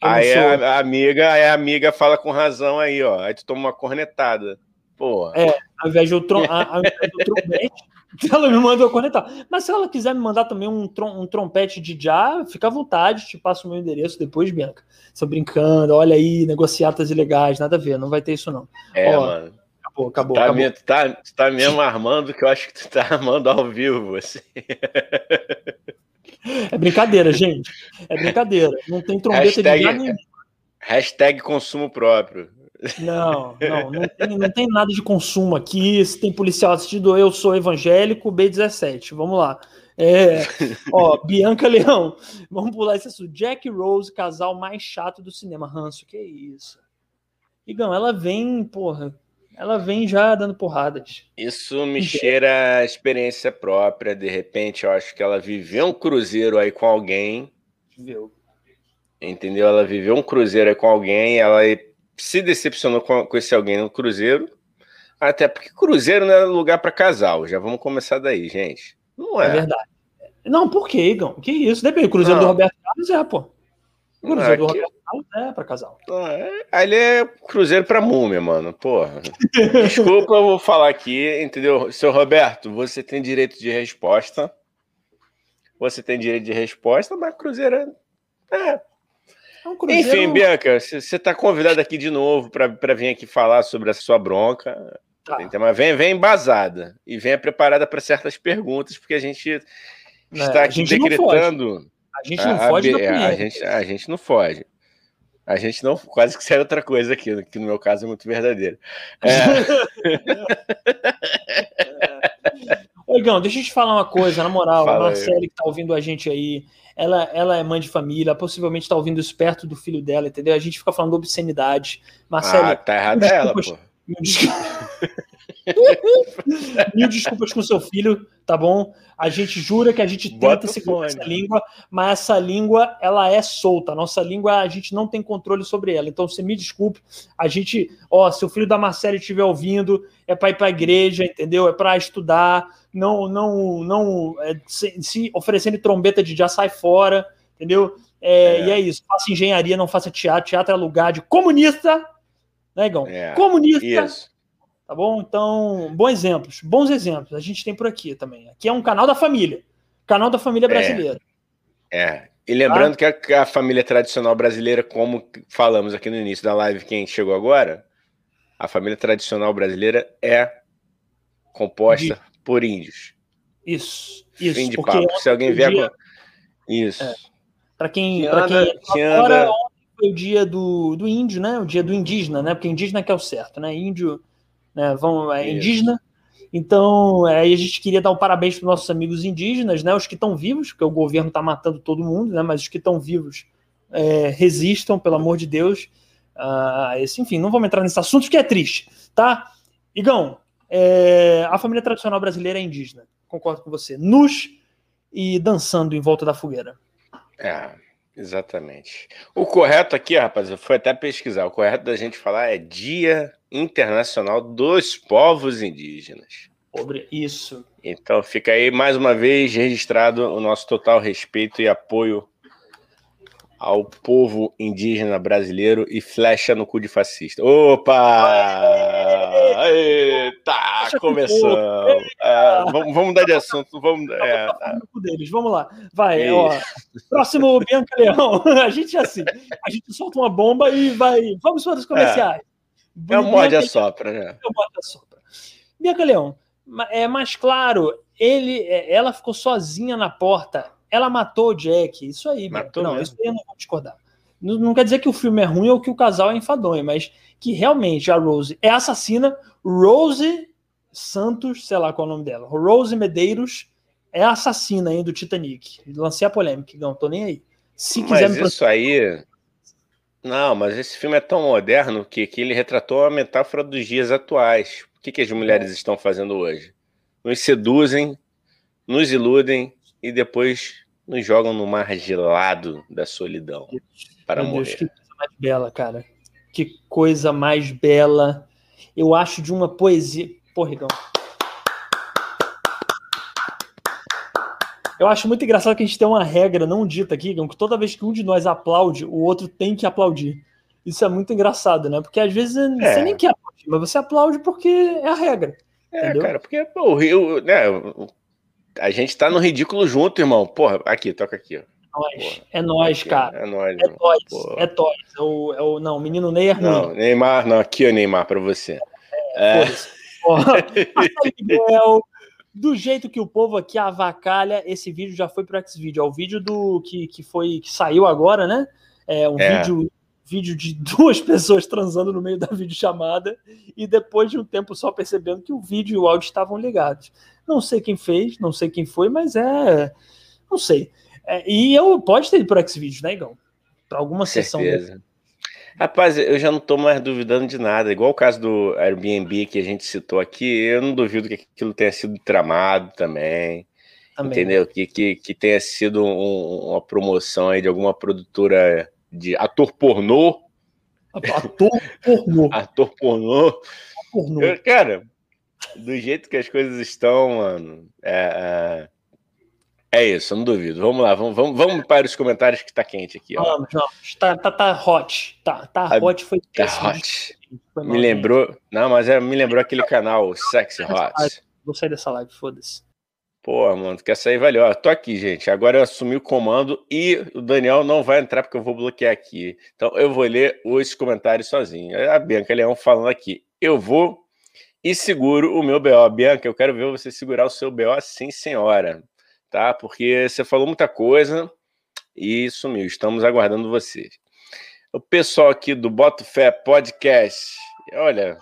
aí a, a, amiga, aí a amiga fala com razão aí, ó. Aí tu toma uma cornetada. Porra. É, ao invés, do, trom ao invés do trompete, *laughs* ela me mandou cornetar. Mas se ela quiser me mandar também um, trom um trompete de já, fica à vontade, te passo o meu endereço depois, Bianca. Estou brincando, olha aí, negociatas ilegais, nada a ver, não vai ter isso não. É, Ó, mano. Acabou, acabou. Tá, acabou. Me, tá, tá mesmo armando que eu acho que tu tá armando ao vivo, assim. É brincadeira, gente. É brincadeira. Não tem trombeta hashtag, de já nem. Hashtag consumo próprio. Não, não, não tem, não tem nada de consumo aqui. Se tem policial assistindo, eu sou evangélico, B17. Vamos lá. É, ó, *laughs* Bianca Leão. Vamos pular esse assunto. Jack Rose, casal mais chato do cinema. Ranço, que isso? Igão, ela vem, porra, ela vem já dando porradas. Isso me cheira a experiência própria. De repente, eu acho que ela viveu um cruzeiro aí com alguém. Viveu. Entendeu? Ela viveu um cruzeiro aí com alguém, ela se decepcionou com, com esse alguém no Cruzeiro. Até porque Cruzeiro não é lugar para casal. Já vamos começar daí, gente. Não é. É verdade. Não, por quê, Igão? Que isso? Depende. O Cruzeiro não. do Roberto Carlos é, pô. O Cruzeiro do Roberto Carlos é pra casal. É, ali é Cruzeiro pra múmia, mano. Porra. *laughs* Desculpa, eu vou falar aqui, entendeu? Seu Roberto, você tem direito de resposta. Você tem direito de resposta, mas Cruzeiro é. É é um cruzeiro... Enfim, Bianca, você está convidada aqui de novo para vir aqui falar sobre a sua bronca. Tá. Mas vem, vem embasada e venha preparada para certas perguntas, porque a gente é, está aqui decretando. A gente não foge. A, a, a, gente, a gente não foge. A gente não. Quase que sai outra coisa aqui, que no meu caso é muito verdadeiro. É... *laughs* Oigão, deixa eu te falar uma coisa, na moral, Fala a Marcele que tá ouvindo a gente aí, ela, ela é mãe de família, possivelmente está ouvindo isso perto do filho dela, entendeu? A gente fica falando obscenidade. Marcelo. Ah, tá errado ela, pô. Desculpas. *laughs* mil desculpas com seu filho, tá bom? A gente jura que a gente tenta segurar essa língua, mas essa língua ela é solta. Nossa língua a gente não tem controle sobre ela. Então você me desculpe. A gente, ó, se o filho da Marcela estiver ouvindo, é para ir para a igreja, entendeu? É para estudar. Não, não, não é, se, se, oferecendo trombeta de já sai fora, entendeu? É, é. E é isso. Faça engenharia, não faça teatro. Teatro é lugar de comunista né, Igão? É, Comunista. Isso. Tá bom? Então, bons exemplos, bons exemplos a gente tem por aqui também. Aqui é um canal da família, canal da família é. brasileira. É. é. E lembrando tá? que a, a, família tradicional brasileira, como falamos aqui no início da live, quem chegou agora, a família tradicional brasileira é composta de... por índios. Isso, isso. Fim de papo. Se alguém vier. Dia... Isso. É. Para quem, que anda, quem, que anda foi o dia do, do índio, né? O dia do indígena, né? Porque indígena que é o certo, né? Índio, né? Vamos, é indígena. Então, aí a gente queria dar um parabéns para os nossos amigos indígenas, né? Os que estão vivos, porque o governo está matando todo mundo, né? Mas os que estão vivos é, resistam, pelo amor de Deus. Ah, esse, enfim, não vamos entrar nesse assunto porque é triste, tá? Igão, é, a família tradicional brasileira é indígena, concordo com você. Nus e dançando em volta da fogueira. É. Exatamente. O correto aqui, rapaz, eu fui até pesquisar. O correto da gente falar é Dia Internacional dos Povos Indígenas. Sobre isso. Então fica aí mais uma vez registrado o nosso total respeito e apoio ao povo indígena brasileiro e flecha no cu de fascista. Opa! Eita, começou. É, vamos, vamos mudar de assunto. Vamos, é, tá. deles. vamos lá. Vai, ó, próximo Bianca Leão. *laughs* A gente é assim, a gente solta uma bomba e vai. Vamos para os comerciais. É, é o mod a sopra, né? É mod a sopra. Bianca Leão, é mais claro, ele, é, ela ficou sozinha na porta ela matou o Jack. Isso aí, matou não, mesmo. isso aí eu não vou discordar. Não, não, quer dizer que o filme é ruim ou que o casal é enfadonho, mas que realmente a Rose é assassina. Rose Santos, sei lá qual é o nome dela. Rose Medeiros é assassina aí do Titanic. Lancei a polêmica, não tô nem aí. Se quiser mas me isso aí Não, mas esse filme é tão moderno que, que ele retratou a metáfora dos dias atuais. O que, que as mulheres é. estão fazendo hoje? Nos seduzem, nos iludem e depois nos jogam no mar gelado da solidão para Meu morrer. Deus, que coisa mais bela, cara. Que coisa mais bela. Eu acho de uma poesia. Porra, Eu acho muito engraçado que a gente tem uma regra não dita aqui, que toda vez que um de nós aplaude, o outro tem que aplaudir. Isso é muito engraçado, né? Porque às vezes é. você nem quer aplaudir, mas você aplaude porque é a regra. É, entendeu? cara, porque pô, o Rio, né? A gente tá no ridículo junto, irmão. Porra, aqui, toca aqui, ó. Nós. É nós, cara. É nós. É nós. É nós. É o, é o, não, o menino Ney é ruim. Não, Neymar, não. Aqui, ó, Neymar, pra você. É. é. *laughs* Miguel, do jeito que o povo aqui avacalha, esse vídeo já foi pro Xvideo. É o vídeo do que, que foi que saiu agora, né? É um é. vídeo vídeo de *laughs* duas pessoas transando no meio da videochamada e depois de um tempo só percebendo que o vídeo e o áudio estavam ligados. Não sei quem fez, não sei quem foi, mas é. Não sei. É, e eu pode ter ido pro Xvideo, né, Igão? Para alguma sessão. Rapaz, eu já não estou mais duvidando de nada. Igual o caso do Airbnb que a gente citou aqui, eu não duvido que aquilo tenha sido tramado também. também. Entendeu? Que, que, que tenha sido um, uma promoção aí de alguma produtora de ator pornô. Ator pornô. *laughs* ator pornô. pornô. Eu, cara, do jeito que as coisas estão, mano, é, é é isso, não duvido. Vamos lá, vamos, vamos, vamos para os comentários que está quente aqui. Ó. Vamos, vamos. Tá, tá, tá hot. Tá, tá hot, foi Tá hot. Foi me lembrou. Não, mas é, me lembrou aquele canal, Sexy Hot. Vou sair dessa live, foda-se. Pô, mano, quer sair, valeu. Ó, tô aqui, gente. Agora eu assumi o comando e o Daniel não vai entrar porque eu vou bloquear aqui. Então eu vou ler os comentários sozinho. A Bianca Leão falando aqui. Eu vou e seguro o meu BO. Bianca, eu quero ver você segurar o seu BO sim, senhora tá? Porque você falou muita coisa e sumiu. Estamos aguardando vocês. O pessoal aqui do Boto Fé Podcast, olha,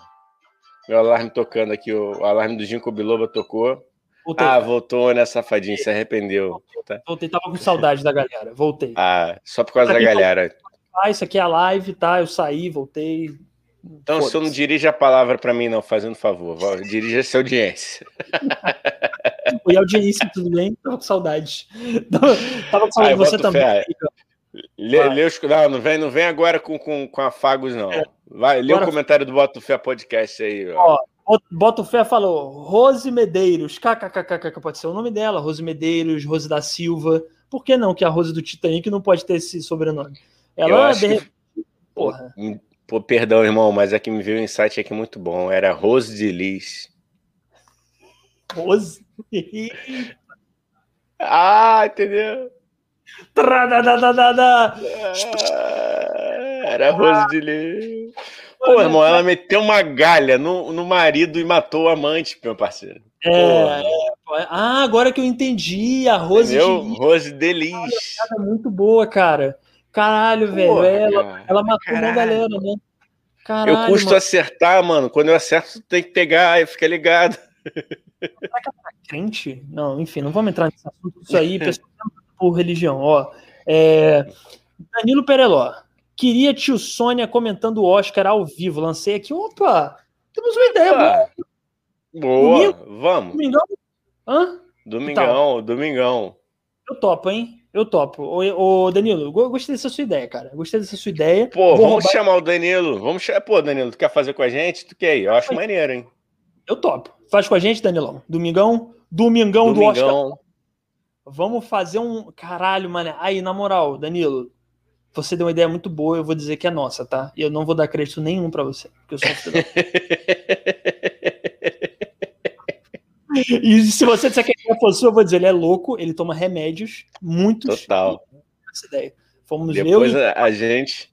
meu alarme tocando aqui, o alarme do Ginkgo Biloba tocou. Voltei, ah, voltou, né, safadinho, se arrependeu. Tá? Voltei, tava com saudade da galera, voltei. Ah, só por causa da galera. Ah, isso aqui é a live, tá? Eu saí, voltei, então, você não dirige a palavra para mim, não, fazendo favor. Dirija essa audiência. *laughs* Oi, audiência, tudo bem? Tava com saudade. Tava com saudade de você também. Lê, lê os, não, não vem, não vem agora com, com, com afagos, não. É. Vai, lê agora, o comentário do Boto Fé Podcast aí. Ó. ó Boto Fé falou, Rose Medeiros, kkkk, pode ser o nome dela, Rose Medeiros, Rose da Silva. Por que não que a Rose do Titanic não pode ter esse sobrenome? Ela, de... que... Porra. Pô, perdão, irmão, mas é que me veio um insight aqui muito bom. Era Rose de Lis. Rose? ah, entendeu? Era Rose de Lis. Pô, irmão, ela meteu uma galha no, no marido e matou o amante, meu parceiro. É, é, ah, agora que eu entendi, a Rose Entendeu? Rose de Lis. Muito boa, cara. Caralho, velho. Ela, ela matou caralho. uma galera, né? Caralho, eu custo mano. acertar, mano. Quando eu acerto, tem que pegar e fica ligado. Será que ela tá crente? Não, enfim, não vamos entrar nesse assunto. Isso aí, *laughs* pessoal, por religião. Ó, é... Danilo Pereló. Queria tio Sônia comentando o Oscar ao vivo. Lancei aqui. Opa! Temos uma ideia boa. Boa, Domingo? vamos. Domingão? Hã? Domingão, domingão. Eu topo, hein? Eu topo. Ô, ô, Danilo, gostei dessa sua ideia, cara. Gostei dessa sua ideia. Pô, Vou vamos roubar... chamar o Danilo. Vamos chamar. Pô, Danilo, tu quer fazer com a gente? Tu quer ir? Eu acho maneiro, hein? Eu topo. Faz com a gente, Danilão. Domingão. Domingão, Domingão. do Oscar. Vamos fazer um. Caralho, mano. Aí, na moral, Danilo, você deu uma ideia muito boa. Eu vou dizer que é nossa, tá? E eu não vou dar crédito nenhum para você. Porque eu sou um *laughs* E se você disser que ele fosse eu vou dizer, ele é louco, ele toma remédios, muitos. Total. Essa ideia. Fomos Depois eu a, a gente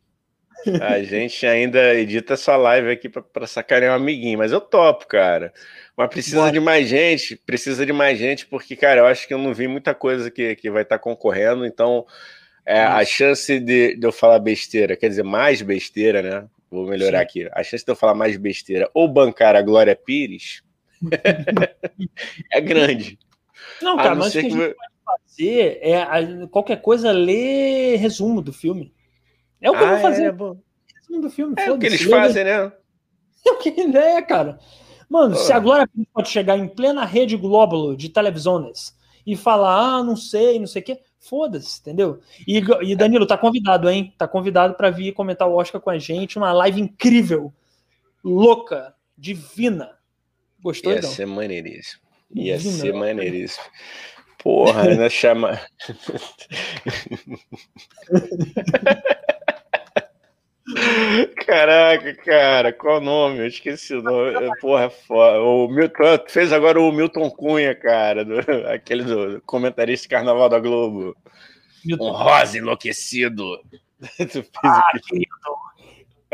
a gente ainda edita essa live aqui para sacanear um amiguinho, mas eu topo, cara. Mas precisa Bora. de mais gente, precisa de mais gente, porque, cara, eu acho que eu não vi muita coisa que, que vai estar tá concorrendo, então é, a chance de, de, eu falar besteira, quer dizer, mais besteira, né? Vou melhorar Sim. aqui. A chance de eu falar mais besteira ou bancar a Glória Pires *laughs* é grande. Não, cara, mas o que a gente pode fazer é qualquer coisa ler resumo do filme. É o que ah, eu vou fazer. É, é, do filme, é o que eles fazem, né? É o que é, cara. Mano, se a Glória pode chegar em plena rede glóbulo de televisões e falar, ah, não sei, não sei o quê, foda-se, entendeu? E, e Danilo, tá convidado, hein? Tá convidado para vir comentar o Oscar com a gente, uma live incrível, louca, divina. Gostou, Ia ser maneiríssimo. Ia divina, ser maneiríssimo. Porra, ainda chama. *laughs* Caraca, cara, qual o nome? Eu esqueci o nome. Porra, é foda. O Milton fez agora o Milton Cunha, cara, do, *laughs* aquele do comentarista Carnaval da Globo. Milton. Um rosa enlouquecido. *laughs* ah, querido,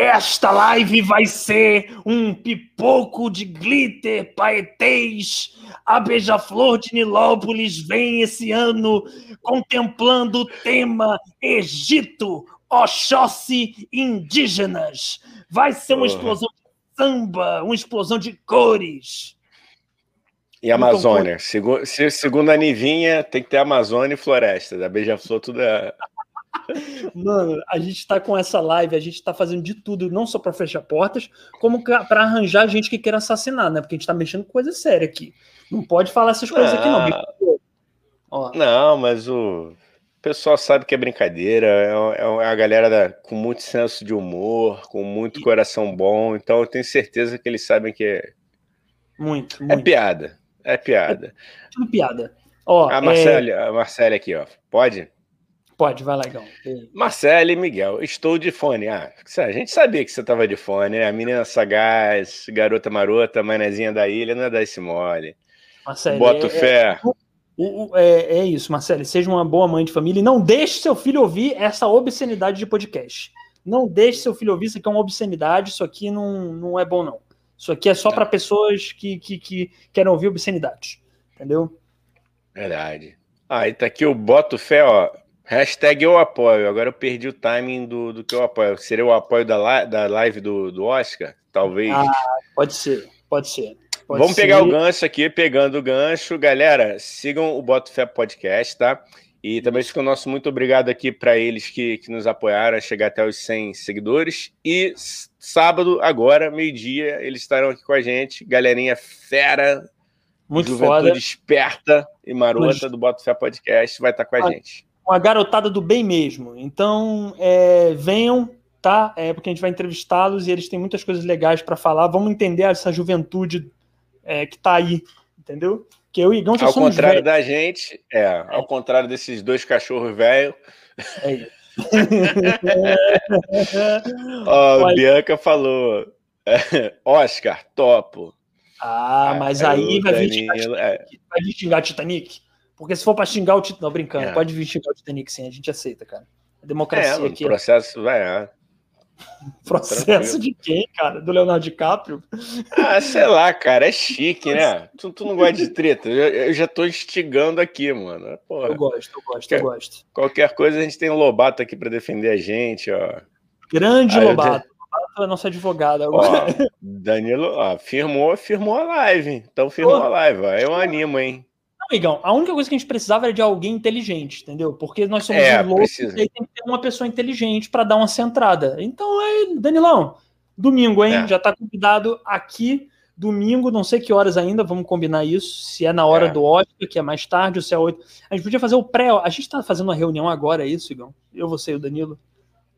esta live vai ser um pipoco de glitter, paetês. A Beija-Flor de Nilópolis vem esse ano contemplando o tema Egito, Oxóssi indígenas. Vai ser uma explosão de samba, uma explosão de cores. E Amazônia. Segundo, segundo a Nivinha, tem que ter Amazônia e floresta. Da Beija-Flor, tudo é. *laughs* Mano, a gente tá com essa live, a gente tá fazendo de tudo, não só para fechar portas, como para arranjar gente que queira assassinar, né? Porque a gente tá mexendo com coisa séria aqui. Não pode falar essas coisas aqui, não. Ah. Ó. Não, mas o o pessoal sabe que é brincadeira, é, é a galera da, com muito senso de humor, com muito coração bom, então eu tenho certeza que eles sabem que é. Muito, é muito. É piada. É piada. É tudo piada. Ó, a Marcele, é... a Marcele aqui, ó. Pode? Pode, vai lá, Igão. Marcele e Miguel, estou de fone. Ah, a gente sabia que você estava de fone, né? A menina sagaz, garota marota, manezinha da ilha, não é dar esse mole. Marcele, Boto é, fé. É, o, é, é, isso, Marcelo. Seja uma boa mãe de família e não deixe seu filho ouvir essa obscenidade de podcast. Não deixe seu filho ouvir, isso aqui é uma obscenidade, isso aqui não, não é bom, não. Isso aqui é só para pessoas que, que, que, querem ouvir obscenidade. Entendeu? Verdade. Ah, e tá aqui o Boto Fé, ó. Hashtag eu apoio. Agora eu perdi o timing do, do que eu apoio. Seria o apoio da, da live do, do Oscar? Talvez. Ah, pode ser, pode ser. Pode Vamos ser. pegar o gancho aqui, pegando o gancho. Galera, sigam o Boto Fé Podcast, tá? E também fica o nosso muito obrigado aqui para eles que, que nos apoiaram a chegar até os 100 seguidores. E sábado, agora, meio-dia, eles estarão aqui com a gente. Galerinha fera, muito foda. esperta e marota do Boto Fé Podcast vai estar com a uma, gente. Uma garotada do bem mesmo. Então, é, venham, tá? É, porque a gente vai entrevistá-los e eles têm muitas coisas legais para falar. Vamos entender essa juventude é, que tá aí, entendeu? Que eu e Igão já ao somos contrário da gente, é, é, ao contrário desses dois cachorros velhos. É isso. *laughs* Oh, Bianca falou. Oscar, topo. Ah, mas aí, aí vai, vir xingar, é. vai vir xingar Titanic? Porque se for para xingar o Titanic, não, brincando, é. pode vir xingar o Titanic sim, a gente aceita, cara. A democracia é, aqui. O processo vai. É. *laughs* Processo Tranquilo. de quem, cara? Do Leonardo DiCaprio? Ah, sei lá, cara, é chique, né? Tu, tu não gosta de treta? Eu, eu, já tô instigando aqui, mano. Porra. Eu gosto, eu gosto, eu gosto. Qualquer coisa a gente tem o Lobato aqui para defender a gente, ó. Grande Aí Lobato. Já... Lobato é nosso advogado agora. Ó, *laughs* Danilo, ó, firmou, firmou a live. Então firmou a live, ó. Eu animo, hein? Amigão, a única coisa que a gente precisava era de alguém inteligente, entendeu? Porque nós somos é, loucos e aí tem que ter uma pessoa inteligente para dar uma centrada. Então, é, Danilão, domingo, hein? É. Já tá convidado aqui. Domingo, não sei que horas ainda, vamos combinar isso. Se é na hora é. do Oscar, que é mais tarde, ou se é oito. A gente podia fazer o pré. A gente tá fazendo uma reunião agora, é isso, Igão? Eu, você e o Danilo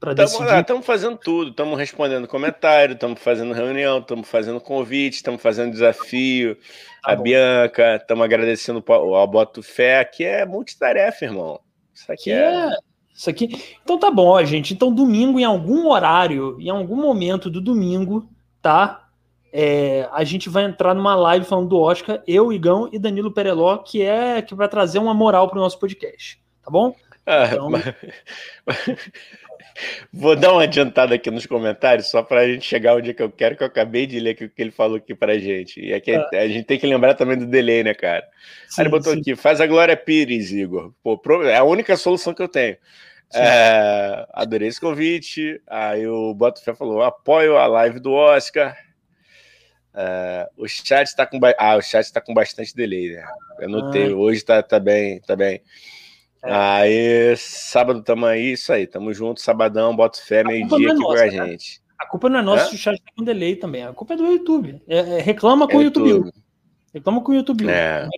para decidir. Estamos fazendo tudo, estamos respondendo comentário, estamos fazendo reunião, estamos fazendo convite, estamos fazendo desafio. Tá a bom. Bianca, estamos agradecendo ao Boto Fé, que é multitarefa, irmão. Isso aqui é... é... Isso aqui. Então tá bom, ó, gente. Então, domingo, em algum horário, em algum momento do domingo, tá? É, a gente vai entrar numa live falando do Oscar, eu, Igão e Danilo Pereló, que é que vai trazer uma moral para o nosso podcast, tá bom? Ah, então... mas... *laughs* Vou dar uma adiantada aqui nos comentários, só para a gente chegar onde que eu quero, que eu acabei de ler o que ele falou aqui para a gente. E aqui ah. a gente tem que lembrar também do delay, né, cara? Sim, Aí ele botou sim. aqui, faz a Glória Pires, Igor. Pô, é a única solução que eu tenho. É, adorei esse convite. Aí o Botafé falou: apoio a live do Oscar. É, o chat está com ah, o chat está com bastante delay, né? Eu notei, ah. hoje está tá bem, tá bem. É. Aí, sábado tamo aí, isso aí, tamo junto, sabadão, bota fé, meio-dia é aqui com a né? gente. A culpa não é nossa se o chat tá com delay também, a culpa é do YouTube. É, é, reclama com é o YouTube. YouTube. Reclama com o YouTube. É.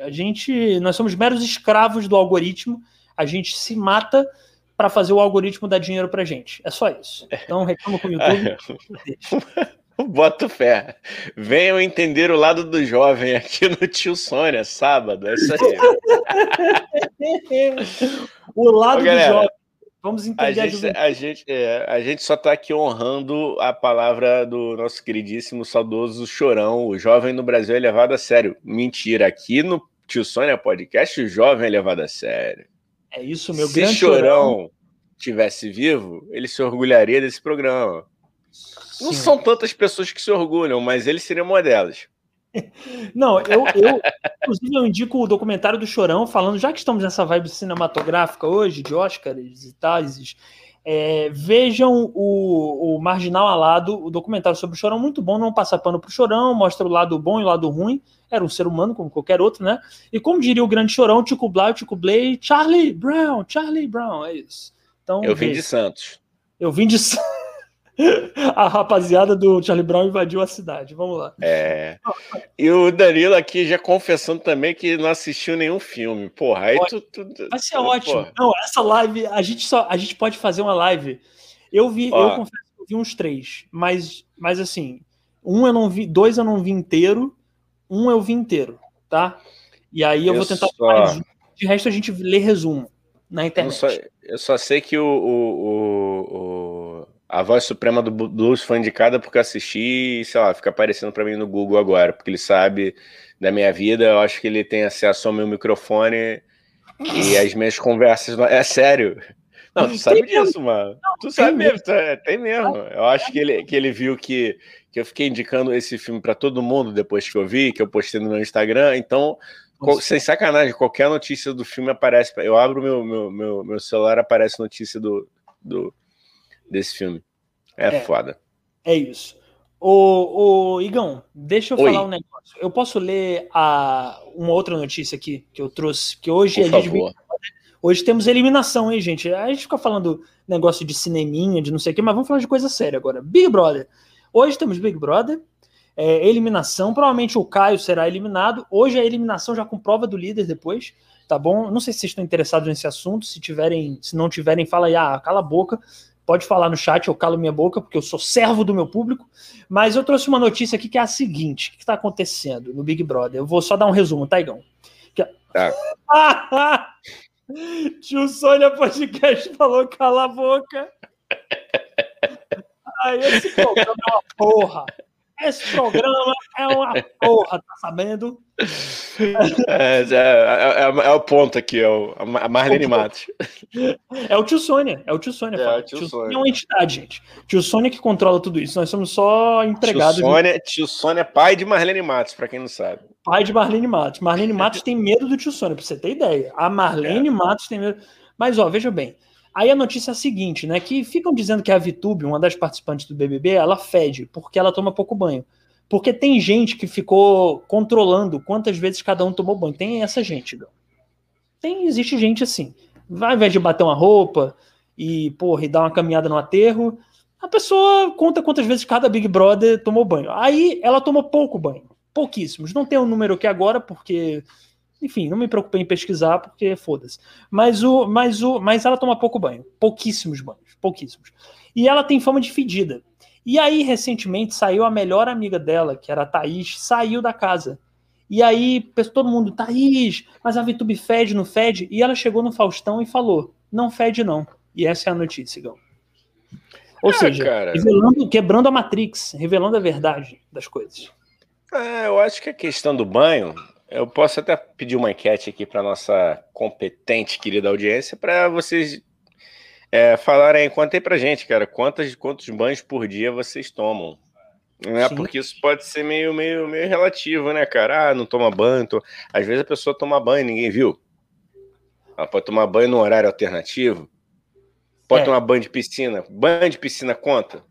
A gente, nós somos meros escravos do algoritmo, a gente se mata para fazer o algoritmo dar dinheiro pra gente. É só isso. Então reclama com o YouTube. *laughs* *laughs* Boto fé. Venham entender o lado do jovem aqui no Tio Sônia, sábado. É isso aí. *laughs* o lado Ô, do jovem. Vamos entender a gente, a gente, é, a gente só está aqui honrando a palavra do nosso queridíssimo, saudoso Chorão. O jovem no Brasil é levado a sério. Mentira, aqui no Tio Sônia Podcast, o jovem é levado a sério. É isso, meu Se grande Chorão. Chorão tivesse vivo, ele se orgulharia desse programa. Não são tantas pessoas que se orgulham, mas ele seria uma delas. *laughs* Não, eu, eu, inclusive, eu indico o documentário do Chorão, falando, já que estamos nessa vibe cinematográfica hoje, de Oscars e tais, é, vejam o, o Marginal Alado, o documentário sobre o Chorão, muito bom, não passa pano pro Chorão, mostra o lado bom e o lado ruim, era um ser humano como qualquer outro, né? E como diria o grande Chorão, Tico Blau, Tico Blay, Charlie Brown, Charlie Brown, é isso. Então, eu vim de Santos. Eu vim de Santos. *laughs* *laughs* a rapaziada do Charlie Brown invadiu a cidade. Vamos lá. É. E o Danilo aqui já confessando também que não assistiu nenhum filme. Porra, aí tu, tu, Vai ser ótimo. Porra. Não, essa live, a gente só. A gente pode fazer uma live. Eu vi, Ó. eu confesso que eu vi uns três, mas, mas assim, um eu não vi, dois eu não vi inteiro, um eu vi inteiro, tá? E aí eu, eu vou tentar só... De resto, a gente lê resumo na internet. Eu só, eu só sei que o, o, o a voz suprema do blues foi indicada porque eu assisti e, sei lá, fica aparecendo para mim no Google agora, porque ele sabe da minha vida, eu acho que ele tem acesso ao meu microfone e as minhas conversas. É sério. Não, tu sabe disso, mano. Tu sabe mesmo, é, tem mesmo. Eu acho que ele, que ele viu que, que eu fiquei indicando esse filme para todo mundo depois que eu vi, que eu postei no meu Instagram. Então, sem sacanagem, qualquer notícia do filme aparece. Eu abro meu, meu, meu, meu celular, aparece notícia do, do, desse filme. É, é foda. É isso. Ô, ô, Igão, deixa eu Oi. falar um negócio. Eu posso ler a, uma outra notícia aqui que eu trouxe, que hoje Por gente favor. Hoje temos eliminação, hein, gente? A gente fica falando negócio de cineminha, de não sei o quê, mas vamos falar de coisa séria agora. Big Brother. Hoje temos Big Brother, é, eliminação. Provavelmente o Caio será eliminado. Hoje a eliminação já com prova do líder depois, tá bom? Não sei se vocês estão interessados nesse assunto. Se tiverem, se não tiverem, fala aí, ah, cala a boca. Pode falar no chat, eu calo minha boca, porque eu sou servo do meu público. Mas eu trouxe uma notícia aqui que é a seguinte: o que está acontecendo no Big Brother? Eu vou só dar um resumo, tá, Igão? Que... Tá. *laughs* Tio Sônia Podcast falou cala a boca. *laughs* Aí esse programa é uma porra. Esse programa é uma porra, tá sabendo? É, é, é, é, o ponto aqui, é o, a Marlene Matos. É o tio Sônia, é o tio Sônia. É, o tio, tio Sônia é uma entidade, gente. Tio Sônia que controla tudo isso, nós somos só empregados. Tio Sônia, tio Sônia é pai de Marlene Matos, para quem não sabe. Pai de Marlene Matos. Marlene Matos tem medo do tio Sônia, pra você ter ideia. A Marlene Matos tem medo. Mas, ó, veja bem, Aí a notícia é a seguinte, né? Que ficam dizendo que a Vitube, uma das participantes do BBB, ela fede porque ela toma pouco banho. Porque tem gente que ficou controlando quantas vezes cada um tomou banho. Tem essa gente, não. Tem, existe gente assim. Vai, ao invés de bater uma roupa e, porra, e dar uma caminhada no aterro, a pessoa conta quantas vezes cada Big Brother tomou banho. Aí ela tomou pouco banho. Pouquíssimos. Não tem um número aqui agora, porque enfim, não me preocupei em pesquisar porque foda-se. Mas o, mas o, mas ela toma pouco banho, pouquíssimos banhos, pouquíssimos. E ela tem fama de fedida. E aí recentemente saiu a melhor amiga dela, que era a Thaís, saiu da casa. E aí todo mundo, Thaís, mas a VTube fede, não fede? E ela chegou no Faustão e falou, não fede não. E essa é a notícia, Gão. Ou ah, seja, revelando, quebrando a Matrix, revelando a verdade das coisas. É, eu acho que a questão do banho eu posso até pedir uma enquete aqui para nossa competente, querida audiência, para vocês é, falarem, contem para gente, cara, quantas, quantos banhos por dia vocês tomam. Né? Porque isso pode ser meio, meio, meio relativo, né, cara? Ah, não toma banho. Tô... Às vezes a pessoa toma banho e ninguém viu. Ela pode tomar banho no horário alternativo. Pode é. tomar banho de piscina. Banho de piscina conta?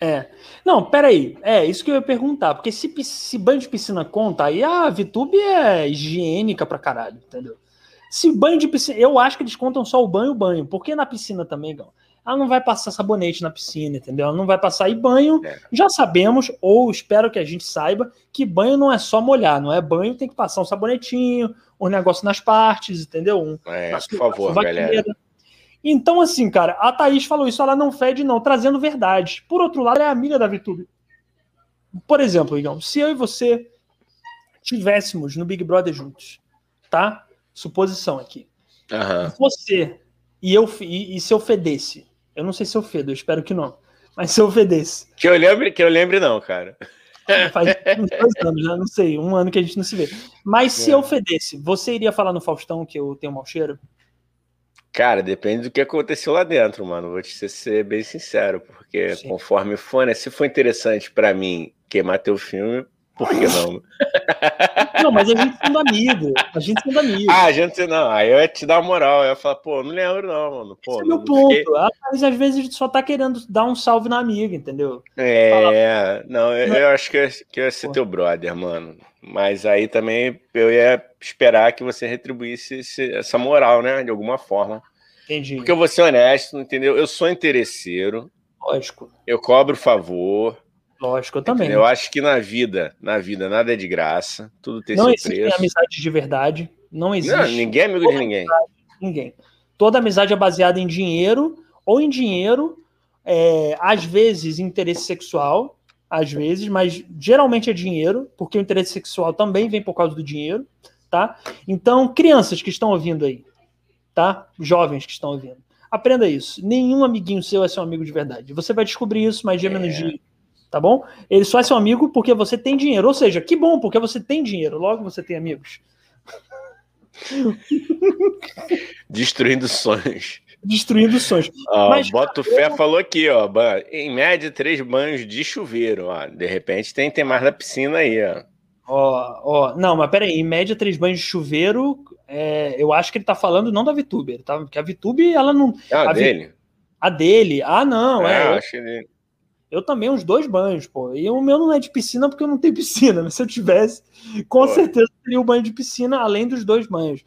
É. Não, peraí. É, isso que eu ia perguntar. Porque se, se banho de piscina conta, aí a VTube é higiênica pra caralho, entendeu? Se banho de piscina, eu acho que eles contam só o banho, o banho, porque na piscina também, Gão, ela não vai passar sabonete na piscina, entendeu? Ela não vai passar. E banho, é. já sabemos, ou espero que a gente saiba, que banho não é só molhar, não é banho, tem que passar um sabonetinho, um negócio nas partes, entendeu? Um, é, por favor, galera. Então, assim, cara, a Thaís falou isso, ela não fede, não, trazendo verdade. Por outro lado, é amiga da VTube. Por exemplo, Igão, se eu e você tivéssemos no Big Brother juntos, tá? Suposição aqui. Uhum. Você e eu e, e se eu fedesse, eu não sei se eu fedo, eu espero que não. Mas se eu fedesse. Que eu lembre, que eu lembre, não, cara. *laughs* Faz uns dois anos, já não sei, um ano que a gente não se vê. Mas se é. eu fedesse, você iria falar no Faustão que eu tenho mau cheiro? Cara, depende do que aconteceu lá dentro, mano. Vou te ser bem sincero, porque Sim. conforme for, né? Se for interessante para mim queimar teu filme, por que não? *laughs* Não, mas a gente sendo amigo. A gente sendo amigo. Ah, a gente não. Aí eu ia te dar moral. Eu ia falar, pô, não lembro, não, mano. Pô, Esse é meu ponto. Fiquei... Mas às vezes só tá querendo dar um salve na amiga, entendeu? É, Fala, não, eu, eu, acho que eu, que eu ia ser pô. teu brother, mano. Mas aí também eu ia esperar que você retribuísse esse, essa moral, né? De alguma forma. Entendi. Porque eu vou ser honesto, entendeu? Eu sou interesseiro. Lógico. Eu cobro favor. Lógico, eu também. Eu acho que na vida, na vida, nada é de graça, tudo tem não seu existe preço. amizade de verdade, não existe. Não, ninguém é amigo Toda de ninguém. Amizade, ninguém. Toda amizade é baseada em dinheiro, ou em dinheiro, é, às vezes interesse sexual, às vezes, mas geralmente é dinheiro, porque o interesse sexual também vem por causa do dinheiro, tá? Então, crianças que estão ouvindo aí, tá? Jovens que estão ouvindo, aprenda isso. Nenhum amiguinho seu é seu amigo de verdade. Você vai descobrir isso mais dia menos dia tá bom? Ele só é seu amigo porque você tem dinheiro. Ou seja, que bom, porque você tem dinheiro, logo você tem amigos. Destruindo sonhos. Destruindo sonhos. Ó, Mas, Boto Fé eu... falou aqui, ó. Em média, três banhos de chuveiro. Ó. De repente tem, tem mais na piscina aí, ó. Ó, ó, não, mas peraí, em média, três banhos de chuveiro, é, eu acho que ele tá falando não da VTube, tá? Porque a VTube, ela não. Ah, a dele. A dele? Ah, não, é. é eu acho que dele. Eu também uns dois banhos, pô. E o meu não é de piscina porque eu não tenho *laughs* piscina, mas se eu tivesse, com pô. certeza teria o banho de piscina além dos dois banhos.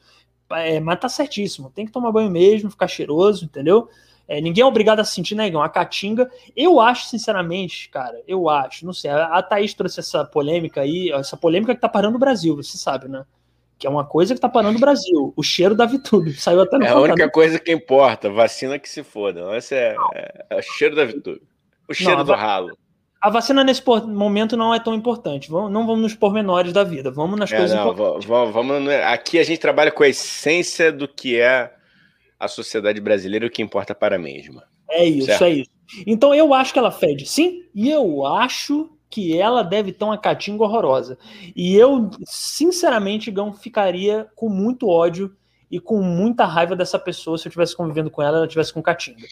É, mas tá certíssimo. Tem que tomar banho mesmo, ficar cheiroso, entendeu? É, ninguém é obrigado a sentir, né, A caatinga. Eu acho, sinceramente, cara, eu acho, não sei. A Thaís trouxe essa polêmica aí, essa polêmica que tá parando o Brasil, você sabe, né? Que é uma coisa que tá parando o Brasil. O cheiro da Vitube. Saiu até no É a única coisa que importa. Vacina que se foda. Esse é, é, é o cheiro da Vitube. O cheiro não, do ralo. A vacina nesse momento não é tão importante. Vamos, não vamos nos pormenores da vida. Vamos nas é, coisas não, importantes. Vamos, vamos, aqui a gente trabalha com a essência do que é a sociedade brasileira, o que importa para a mesma. É isso, certo? é isso. Então eu acho que ela fede, sim, e eu acho que ela deve ter uma catinga horrorosa. E eu, sinceramente, Gão, ficaria com muito ódio e com muita raiva dessa pessoa se eu estivesse convivendo com ela, ela estivesse com catinga.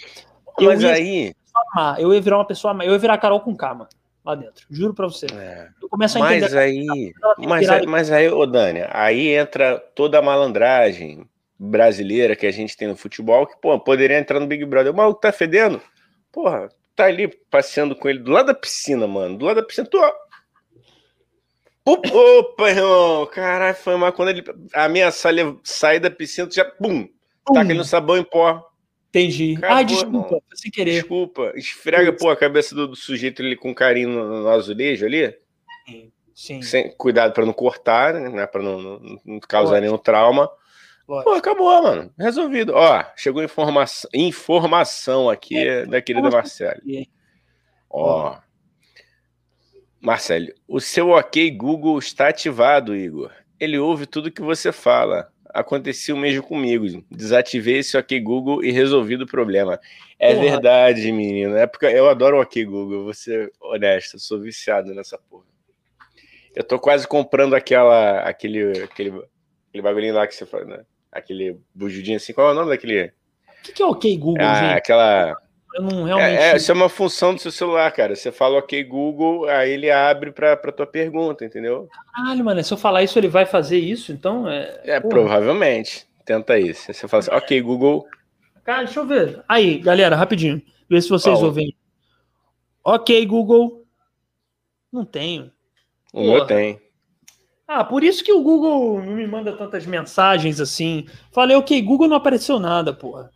Mas aí má. Eu ia virar uma pessoa má. Eu ia virar Carol com K, lá dentro. Juro pra você. É. Eu começo a entender. Mas aí, mas, aí, mas aí, ô Dani, aí entra toda a malandragem brasileira que a gente tem no futebol, que, pô, poderia entrar no Big Brother. O maluco tá fedendo? Porra, tá ali passeando com ele do lado da piscina, mano. Do lado da piscina, tô. Opa, irmão, caralho, foi mal. Quando ele ameaçar sair da piscina, tu já, pum, tá aquele sabão em pó. Entendi. Acabou, ah, desculpa, sem querer. Desculpa. Esfrega, pô, a cabeça do, do, sujeito ali com carinho no, no azulejo ali. Sim. Sem, cuidado para não cortar, né? Para não, não, não, causar Lógico. nenhum trauma. Lógico. Pô, acabou, mano. Resolvido. Ó, chegou informação, informação aqui é, da querida Marcelo. Ó. Marcelo, o seu OK Google está ativado, Igor. Ele ouve tudo que você fala acontecia o mesmo comigo. Desativei esse OK Google e resolvi o problema. É porra. verdade, menino. É porque eu adoro o OK Google, vou ser honesto, sou viciado nessa porra. Eu tô quase comprando aquela, aquele, aquele, aquele bagulhinho lá que você faz, né? Aquele bujudinho assim. Qual é o nome daquele? O que, que é o OK Google, ah, gente? Aquela eu não realmente. É, é, isso é uma função do seu celular, cara. Você fala OK Google, aí ele abre para pra tua pergunta, entendeu? Caralho, mano, se eu falar isso, ele vai fazer isso, então é. É, Porra. provavelmente. Tenta isso. Você fala assim, OK Google. Cara, deixa eu ver. Aí, galera, rapidinho. Vê se vocês ouvem. OK Google. Não tenho. O meu tem. Ah, por isso que o Google não me manda tantas mensagens assim. Falei, ok, Google não apareceu nada, porra.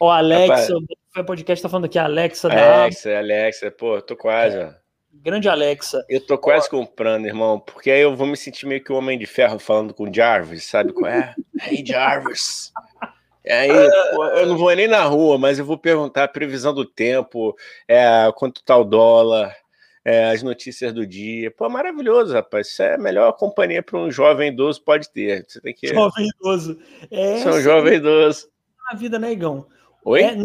Ó, Alexa, o podcast tá falando aqui, Alexa da Alexa, Alexa, pô, tô quase, é. Grande Alexa. Eu tô quase ó. comprando, irmão, porque aí eu vou me sentir meio que o Homem de Ferro falando com o Jarvis, sabe qual é? *laughs* hey, Jarvis. Aí, pô, eu não vou nem na rua, mas eu vou perguntar a previsão do tempo, é, quanto tá o dólar, é, as notícias do dia. Pô, maravilhoso, rapaz. Isso é a melhor companhia para um jovem idoso pode ter. Você tem que. Jovem idoso. É, São um jovem idoso. Na vida, né, Igão? Oi? É,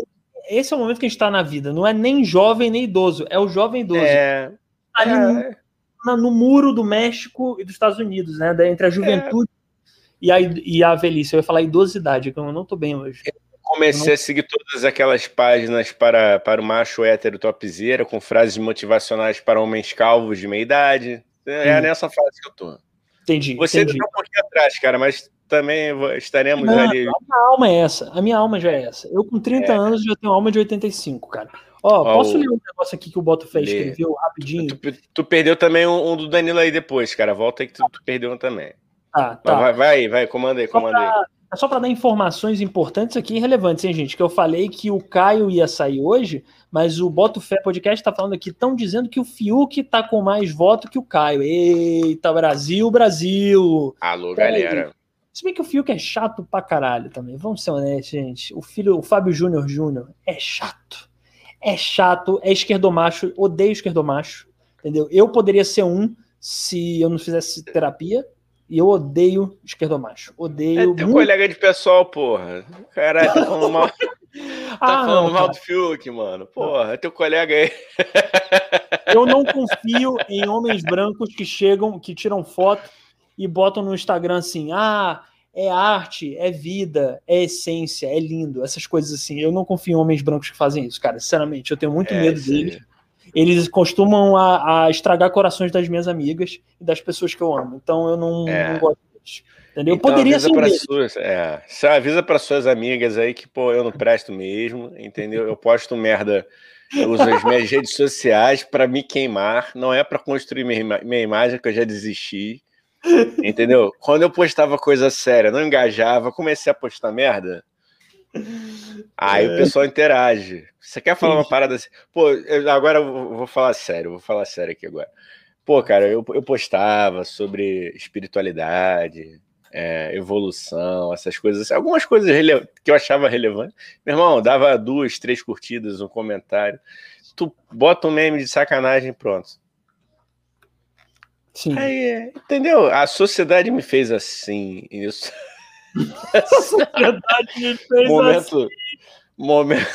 esse é o momento que a gente está na vida. Não é nem jovem nem idoso, é o jovem idoso. É. Tá ali é. no, no, muro do México e dos Estados Unidos, né? Entre a juventude é. e, a, e a velhice. Eu ia falar idosidade, que eu não estou bem hoje. Eu comecei não... a seguir todas aquelas páginas para, para o macho hétero topzera, com frases motivacionais para homens calvos de meia idade. É hum. nessa fase que eu tô. Entendi. Você entendi. tá um pouquinho atrás, cara, mas também estaremos não, ali. A minha alma é essa. A minha alma já é essa. Eu, com 30 é. anos, já tenho alma de 85, cara. Ó, posso ler um negócio aqui que o Boto fez, escreveu rapidinho? Tu, tu, perdeu também um, um, do Danilo aí depois, cara. Volta aí que tu, tu perdeu um também. Ah, tá. Vai, vai, vai, comanda aí, comanda aí. É só para dar informações importantes aqui relevantes, hein, gente? Que eu falei que o Caio ia sair hoje, mas o Boto Fé Podcast está falando aqui, estão dizendo que o Fiuk tá com mais voto que o Caio. Eita, Brasil, Brasil! Alô, galera. Se bem que o Fiuk é chato pra caralho também. Vamos ser honestos, gente. O filho, o Fábio Júnior Júnior, é chato. É chato, é esquerdomacho, odeio esquerdomacho. Entendeu? Eu poderia ser um se eu não fizesse terapia, e eu odeio esquerdomacho. Odeio. É teu muito... colega de pessoal, porra. Caralho, tá falando *laughs* mal. tá ah, falando não, mal do Fiuk, mano. Porra, é teu colega aí. *laughs* eu não confio em homens brancos que chegam, que tiram foto e botam no Instagram assim: ah, é arte, é vida, é essência, é lindo, essas coisas assim. Eu não confio em homens brancos que fazem isso, cara. Sinceramente, eu tenho muito é, medo sim. deles eles costumam a, a, estragar corações das minhas amigas e das pessoas que eu amo. Então eu não, é. não gosto disso. Entendeu? Então, Poderia ser para suas, é, você avisa para suas amigas aí que pô, eu não presto mesmo, entendeu? Eu posto merda, eu uso as minhas redes sociais para me queimar, não é para construir minha, minha imagem que eu já desisti. Entendeu? Quando eu postava coisa séria, não engajava, comecei a postar merda. Aí é. o pessoal interage. Você quer falar Sim. uma parada assim? Pô, eu, agora eu vou falar sério, vou falar sério aqui agora. Pô, cara, eu, eu postava sobre espiritualidade, é, evolução, essas coisas, algumas coisas que eu achava relevante. Meu irmão, dava duas, três curtidas, um comentário. Tu bota um meme de sacanagem pronto. Sim. Aí, entendeu? A sociedade me fez assim, isso. A sociedade me fez momento, assim. Momento,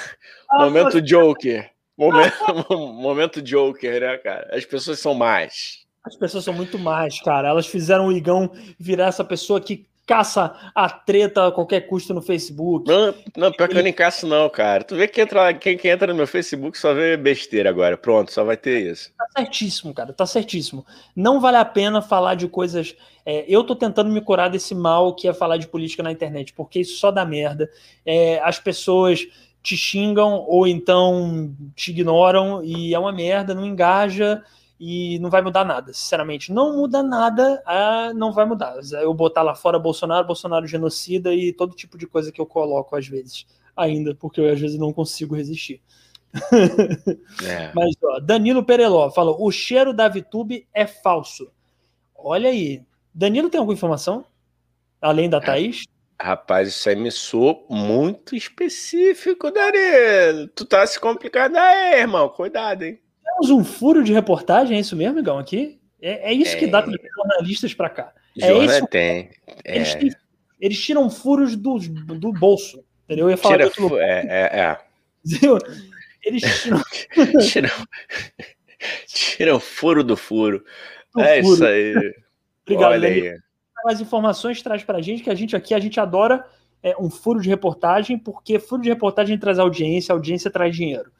momento Joker. Momento, *laughs* momento Joker, né, cara? As pessoas são mais. As pessoas são muito mais, cara. Elas fizeram o Igão virar essa pessoa que caça a treta a qualquer custo no Facebook. Não, não pior que eu nem caço, não, cara. Tu vê que entra, quem, quem entra no meu Facebook só vê besteira agora. Pronto, só vai ter isso. Tá certíssimo, cara. Tá certíssimo. Não vale a pena falar de coisas. É, eu tô tentando me curar desse mal que é falar de política na internet, porque isso só dá merda. É, as pessoas te xingam ou então te ignoram e é uma merda, não engaja e não vai mudar nada, sinceramente. Não muda nada, ah, não vai mudar. Eu botar lá fora Bolsonaro, Bolsonaro genocida e todo tipo de coisa que eu coloco às vezes, ainda, porque eu às vezes não consigo resistir. *laughs* É. Mas, ó, Danilo Pereló fala: o cheiro da Vitube é falso. Olha aí. Danilo tem alguma informação? Além da é. Thaís? Rapaz, isso aí me soou muito específico, Danilo. Tu tá se complicando aí, irmão. Cuidado, hein? Temos um furo de reportagem, é isso mesmo, Igão, aqui? É, é isso é. que dá para jornalistas para cá. É Jornal isso. Tem. É. Eles, eles, tiram furos do, do bolso. Entendeu? Eu ia falar Tira, é, é, é. Eles tiram... *laughs* tiram... tiram furo do furo. Do é furo. isso aí. Obrigado, Olha aí. Mais informações traz pra gente, que a gente aqui, a gente adora é, um furo de reportagem, porque furo de reportagem traz audiência, audiência traz dinheiro.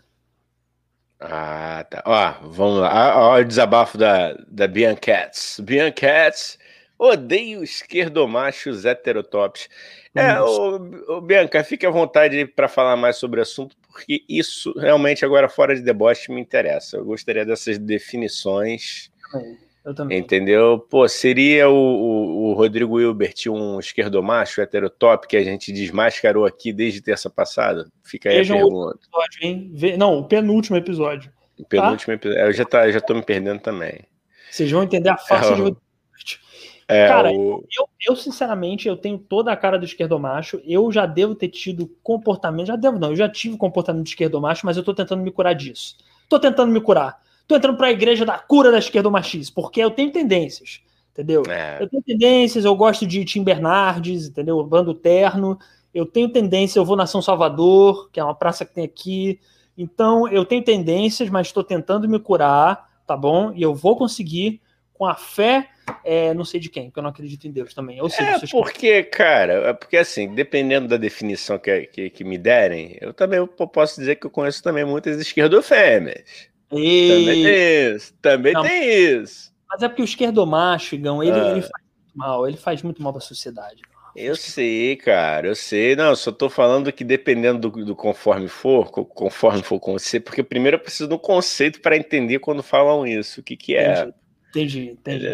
Ah, tá. Ó, vamos lá. Olha o desabafo da, da Biancats. Biancats, odeio esquerdomachos heterotops. É, o, o, Bianca, fique à vontade para falar mais sobre o assunto, porque isso realmente agora fora de deboche me interessa. Eu gostaria dessas definições. Eu também. Entendeu? Pô, seria o, o, o Rodrigo Hilbert um esquerdomacho heterotop que a gente desmascarou aqui desde terça passada? Fica aí Vejam a pergunta. Episódio, hein? Não, o penúltimo episódio. O penúltimo tá? episódio. Eu já, tá, já tô me perdendo também. Vocês vão entender a face é, de Rodrigo é, cara, o... eu, eu, sinceramente, eu tenho toda a cara do esquerdomacho. Eu já devo ter tido comportamento, já devo não, eu já tive comportamento de esquerdomacho, mas eu tô tentando me curar disso. Tô tentando me curar. Tô entrando pra igreja da cura da esquerdomachice, porque eu tenho tendências, entendeu? É. Eu tenho tendências, eu gosto de Tim Bernardes, entendeu? Bando terno. Eu tenho tendência, eu vou na São Salvador, que é uma praça que tem aqui. Então, eu tenho tendências, mas estou tentando me curar, tá bom? E eu vou conseguir com a fé, é, não sei de quem, porque eu não acredito em Deus também. Ou seja, é porque, cara, é porque assim, dependendo da definição que, que, que, me derem, eu também posso dizer que eu conheço também muitas esquerdofêmeas. E... Também tem isso, também não, tem isso. Mas é porque o esquerdomacho, Igão, ele, ah. ele faz muito mal, ele faz muito mal para a sociedade. Eu sei, cara, eu sei. Não, só tô falando que dependendo do, do conforme for, conforme for com você, porque primeiro eu preciso do conceito para entender quando falam isso, o que que é. Entendi. Entendi, entendi.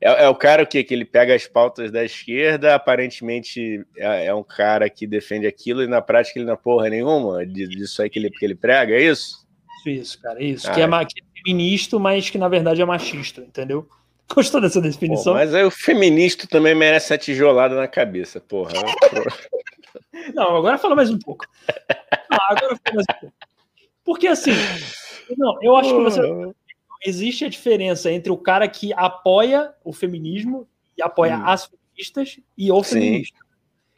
É, é, o cara que, que ele pega as pautas da esquerda, aparentemente é, é, um cara que defende aquilo e na prática ele não é porra nenhuma disso aí que ele, que ele prega, é isso? Isso, isso cara, isso. Ah, que, é, é. que é feminista, mas que na verdade é machista, entendeu? *laughs* Gostou dessa definição? Pô, mas aí o feminista também merece a tijolada na cabeça, porra. *laughs* não, agora fala mais um pouco. Não, agora fala mais um pouco. Porque assim, não, eu acho que você existe a diferença entre o cara que apoia o feminismo e apoia hum. as feministas e o Sim. feminista.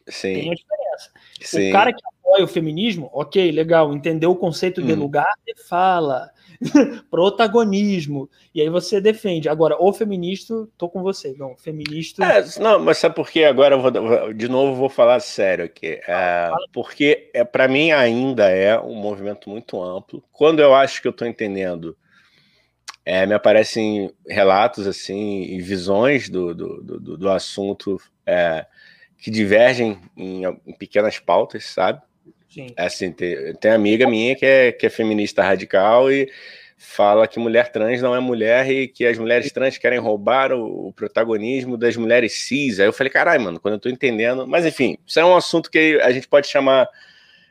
Sim. Tem a diferença. Sim. O cara que apoia o feminismo, ok, legal, entendeu o conceito hum. de lugar? De fala, *laughs* protagonismo, e aí você defende. Agora, o feminista, tô com você, não, feminista... É, não, mas sabe por que agora eu vou, de novo vou falar sério aqui, é, porque é, para mim ainda é um movimento muito amplo, quando eu acho que eu tô entendendo é, me aparecem relatos assim e visões do, do, do, do assunto é, que divergem em, em, pequenas pautas, sabe? Sim. É assim, tem, tem amiga minha que é, que é feminista radical e fala que mulher trans não é mulher e que as mulheres trans querem roubar o, o protagonismo das mulheres cis. Aí eu falei, caralho, mano, quando eu tô entendendo. Mas enfim, isso é um assunto que a gente pode chamar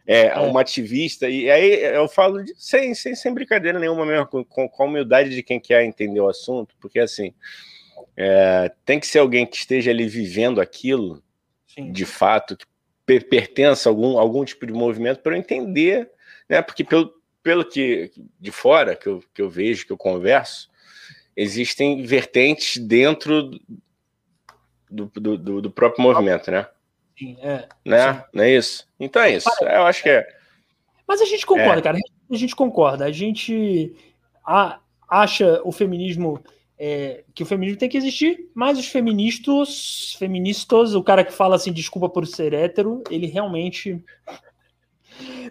é, é. uma ativista, e aí eu falo de, sem, sem, sem brincadeira nenhuma mesmo, com, com, a humildade de quem quer entender o assunto, porque assim, é, tem que ser alguém que esteja ali vivendo aquilo, Sim. de fato, que pertença a algum, algum tipo de movimento, para eu entender, né, porque pelo, pelo que de fora que eu, que eu vejo, que eu converso, existem vertentes dentro do, do, do, do próprio movimento, né? Sim, é. Né? Sim. Não é isso? Então é isso. Eu acho que é. Mas a gente concorda, é. cara. A gente concorda. A gente acha o feminismo. É, que o feminismo tem que existir, mas os feministas, feministas, o cara que fala assim, desculpa por ser hétero, ele realmente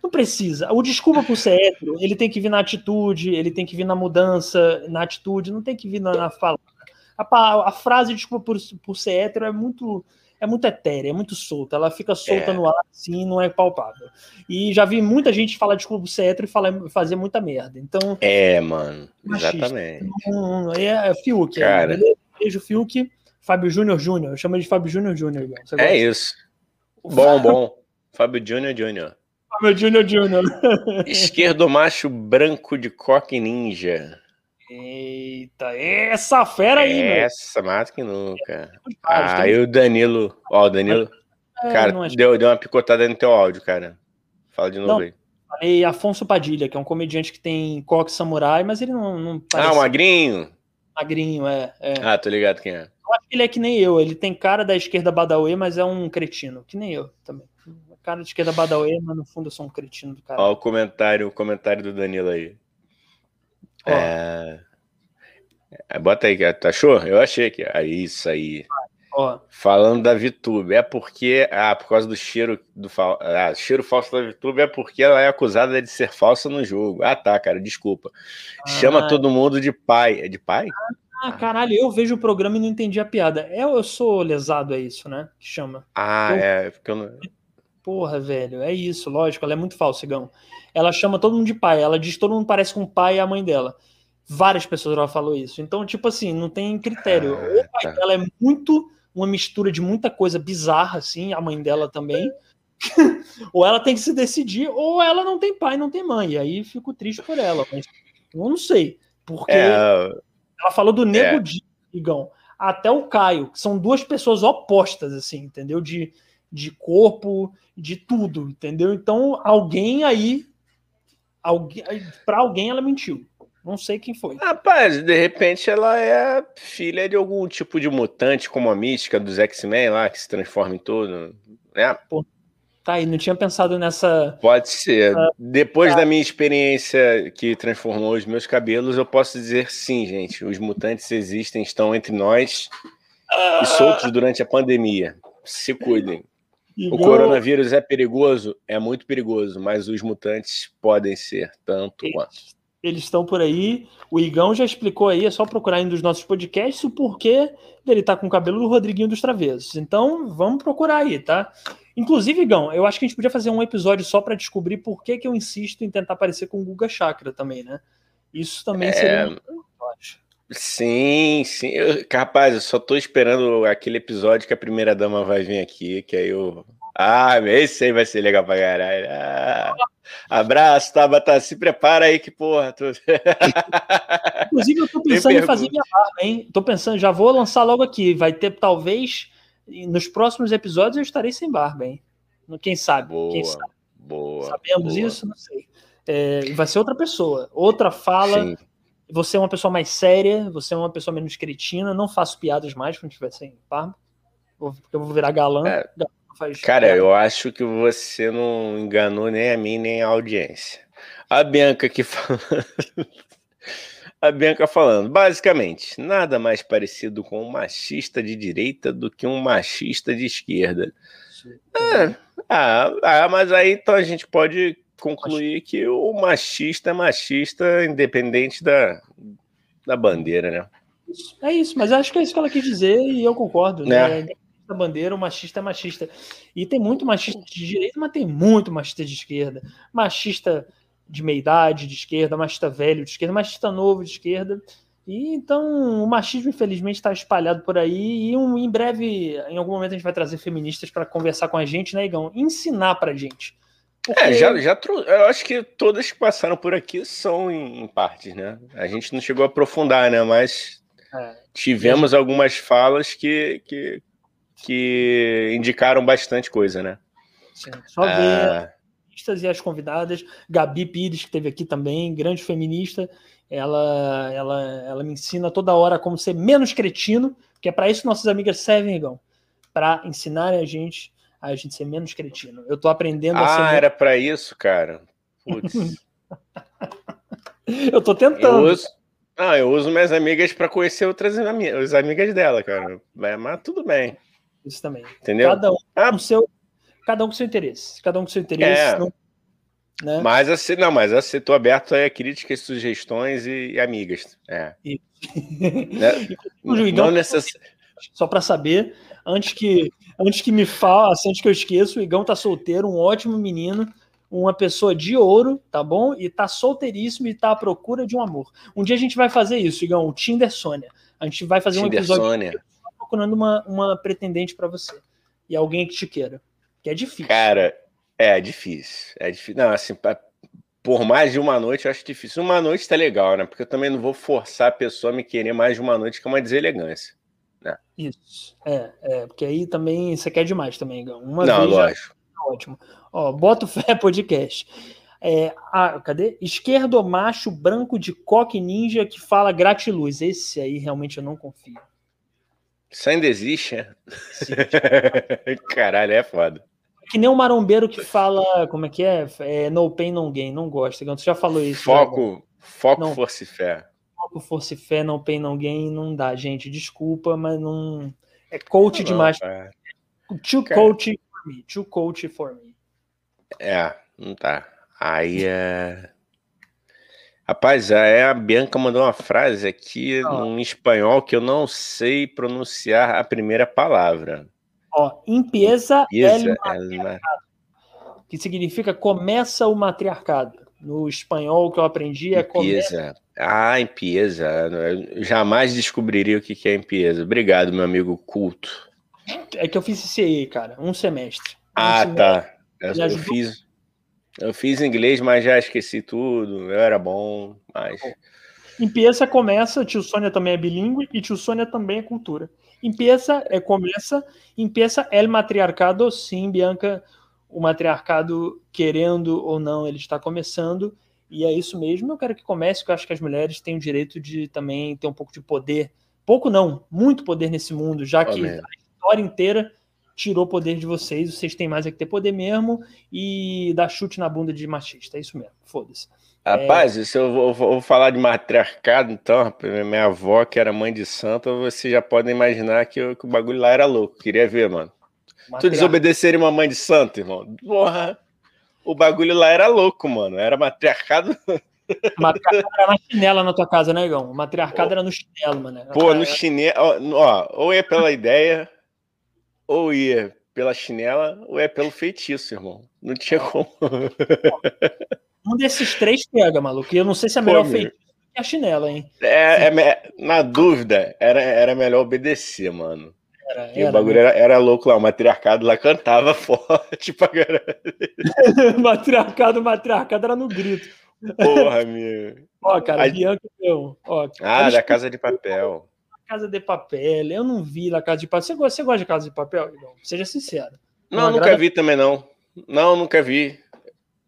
não precisa. O desculpa por ser hétero, ele tem que vir na atitude, ele tem que vir na mudança, na atitude, não tem que vir na, na fala. A, a, frase desculpa por, por ser hétero é muito é muito etérea, é muito solta. Ela fica solta é. no ar assim, não é palpável. E já vi muita gente falar de clube cetro e falar, fazer muita merda. Então. É, mano. Machista. Exatamente. Então, é, é Fiuk. É, Cara. É, beijo, Fiuk. Fábio Júnior Júnior. Eu chamo de Fábio Júnior Júnior. É isso. Bom, bom. Fábio Júnior Júnior. Fábio Júnior Júnior. Esquerdo macho branco de coque ninja. Eita, essa fera aí, Essa, mais que nunca. Ah, e o Danilo. Ó, o Danilo. É, cara, deu, deu uma picotada no teu áudio, cara. Fala de novo não, aí. E Afonso Padilha, que é um comediante que tem coque samurai, mas ele não, não parece... Ah, o magrinho? Magrinho, é, é. Ah, tô ligado quem é. Eu acho que ele é que nem eu. Ele tem cara da esquerda Badawi, mas é um cretino. Que nem eu também. Cara de esquerda Badawi, mas no fundo eu sou um cretino do cara. Ó o comentário, o comentário do Danilo aí. É... é... Bota aí, achou? Eu achei que. É isso aí. Ó. Falando da VTube, é porque. Ah, por causa do cheiro do ah, cheiro falso da VTube é porque ela é acusada de ser falsa no jogo. Ah, tá, cara, desculpa. Ah, Chama todo mundo de pai. É de pai? Ah, caralho, eu vejo o programa e não entendi a piada. É, eu sou lesado, é isso, né? Que chama. Ah, eu... é. Porque eu não... Porra, velho, é isso, lógico, ela é muito falsa, Igão ela chama todo mundo de pai. Ela diz que todo mundo parece com o pai e a mãe dela. Várias pessoas já falou isso. Então, tipo assim, não tem critério. Ah, ou o pai tá. dela é muito uma mistura de muita coisa bizarra, assim, a mãe dela também. *laughs* ou ela tem que se decidir, ou ela não tem pai, não tem mãe. E aí fico triste por ela. Mas eu não sei. Porque é... ela falou do Nego é. Di, Igão, até o Caio, que são duas pessoas opostas, assim, entendeu? De, de corpo, de tudo, entendeu? Então, alguém aí, para alguém ela mentiu. Não sei quem foi. Rapaz, de repente ela é filha de algum tipo de mutante, como a mística dos X-Men lá, que se transforma em tudo, né? Pô, tá aí, não tinha pensado nessa. Pode ser. Uh, Depois tá. da minha experiência que transformou os meus cabelos, eu posso dizer sim, gente. Os mutantes existem, estão entre nós e soltos durante a pandemia. Se cuidem. O coronavírus é perigoso? É muito perigoso, mas os mutantes podem ser tanto quanto. Eles estão por aí. O Igão já explicou aí, é só procurar em dos nossos podcasts o porquê dele estar tá com o cabelo do Rodriguinho dos Travessos. Então, vamos procurar aí, tá? Inclusive, Igão, eu acho que a gente podia fazer um episódio só para descobrir por que, que eu insisto em tentar parecer com o Guga Chakra também, né? Isso também é... seria. Eu acho. Sim, sim. Eu, rapaz, eu só tô esperando aquele episódio que a primeira dama vai vir aqui, que aí eu. Ah, esse aí vai ser legal pra caralho. Ah, abraço, Tabata. Se prepara aí que porra. Tu... *laughs* Inclusive, eu tô pensando em fazer minha barba, hein? Tô pensando, já vou lançar logo aqui. Vai ter, talvez, nos próximos episódios eu estarei sem barba, hein? Quem sabe? Boa, Quem sabe? boa. Sabemos boa. isso? Não sei. É, vai ser outra pessoa, outra fala. Sim você é uma pessoa mais séria, você é uma pessoa menos cretina. Não faço piadas mais quando estiver sem barba. Porque eu vou virar galã. É, cara, piada. eu acho que você não enganou nem a mim, nem a audiência. A Bianca que *laughs* fala. a Bianca falando, basicamente, nada mais parecido com um machista de direita do que um machista de esquerda. É, ah, ah, mas aí então a gente pode concluir que o machista é machista, independente da, da bandeira, né? É isso, mas acho que é isso que ela quis dizer e eu concordo. Né? É. Da bandeira, o machista é machista. E tem muito machista de direita, mas tem muito machista de esquerda. Machista de meia idade de esquerda, machista velho de esquerda, machista novo de esquerda. E então o machismo, infelizmente, está espalhado por aí. E um, em breve, em algum momento, a gente vai trazer feministas para conversar com a gente, né, Igão? Ensinar para gente porque... É, já, já eu acho que todas que passaram por aqui são em, em partes, né? A gente não chegou a aprofundar, né? Mas é. tivemos é. algumas falas que, que, que indicaram bastante coisa, né? Sim, só ver é. e as convidadas, Gabi Pires, que esteve aqui também, grande feminista, ela, ela, ela me ensina toda hora como ser menos cretino, que é para isso nossas amigas servem, Igão, para ensinarem a gente a gente ser menos cretino. Eu tô aprendendo ah, a ser. Ah, era para isso, cara. Putz. *laughs* eu tô tentando. Eu uso... Ah, eu uso minhas amigas para conhecer outras amigas, amigas dela, cara. Mas tudo bem. Isso também. Entendeu? Cada um ah. com seu, cada um com seu interesse. Cada um com seu interesse. É. Não, né? Mas assim, não, mas assim, tô aberto a críticas, sugestões e, e amigas. É. Isso. né? *laughs* não necess... Só para saber, antes que antes que me faça, antes que eu esqueça, o Igão tá solteiro, um ótimo menino, uma pessoa de ouro, tá bom? E tá solteiríssimo e tá à procura de um amor. Um dia a gente vai fazer isso, Igão, o Tinder Sônia. A gente vai fazer Tinder um episódio Sônia. procurando uma, uma pretendente para você. E alguém que te queira. Que é difícil. Cara, é difícil. É difícil. Não, assim, pra, por mais de uma noite eu acho difícil. Uma noite tá legal, né? Porque eu também não vou forçar a pessoa a me querer mais de uma noite, que é uma deselegância. Né? Isso. É, é, porque aí também você quer demais também, Gão. Uma Não, vez lógico. Já... Tá ótimo. Ó, bota o fé *laughs* podcast. É, ah, cadê? Esquerdo macho branco de coque ninja que fala gratiluz. Esse aí realmente eu não confio. Isso ainda existe, é? *laughs* Caralho, é foda. Que nem um marombeiro que fala, como é que é? é no pain, no gain. Não gosta. Você já falou isso. Foco, já, foco, não. força e fé foco, força e fé, não pain, não gain, não dá, gente. Desculpa, mas não. É coach não, demais. É. Too Cara... coach for me. Too coach for me. É, não tá. Aí é. Rapaz, é, a Bianca mandou uma frase aqui em espanhol que eu não sei pronunciar a primeira palavra. Ó, empieza, empieza el matriarcado, que significa começa o matriarcado. No espanhol que eu aprendi é empieza. Ah, empieza. Eu jamais descobriria o que é empieza. Obrigado, meu amigo culto. É que eu fiz CCE, cara, um semestre. Um ah, semestre. tá. Eu, eu, fiz. Eu fiz inglês, mas já esqueci tudo. Eu era bom, mas. Empieza começa, tio Sônia também é bilíngue e tio Sônia também é cultura. Empieza é começa, empieza el matriarcado, sim, Bianca, o matriarcado querendo ou não, ele está começando. E é isso mesmo. Eu quero que comece, porque eu acho que as mulheres têm o direito de também ter um pouco de poder. Pouco não, muito poder nesse mundo, já que Amém. a história inteira tirou poder de vocês, vocês têm mais é que ter poder mesmo e dar chute na bunda de machista, é isso mesmo, foda-se. Rapaz, é... se eu vou, vou, falar de matriarcado, então, minha avó, que era mãe de santa, você já pode imaginar que, que o bagulho lá era louco. Queria ver, mano. Tu desobedeceria uma mãe de santo, irmão? Porra! O bagulho lá era louco, mano. Era matriarcado. Matriarcado era na chinela na tua casa, né, Igão? O matriarcado era no chinelo, mano. Pô, no chinelo. Ó, ou é pela ideia, ou ia pela chinela ou é pelo feitiço, irmão. Não tinha como. um desses três pega, maluco. E eu não sei se é melhor Pô, feitiço que a chinela, hein? É, é, na dúvida, era, era melhor obedecer, mano. Era, era, o bagulho né? era, era, louco lá, o matriarcado lá cantava *laughs* forte pra caralho. *laughs* matriarcado, matriarcado era no grito. Porra, meu. Ó, cara, a... Bianca não. Ó, ah, da Casa de Papel. Casa de Papel. Eu não vi La Casa de Papel. Você gosta, você gosta de Casa de Papel? Não, seja sincero. Não, não nunca agrada... vi também, não. Não, nunca vi.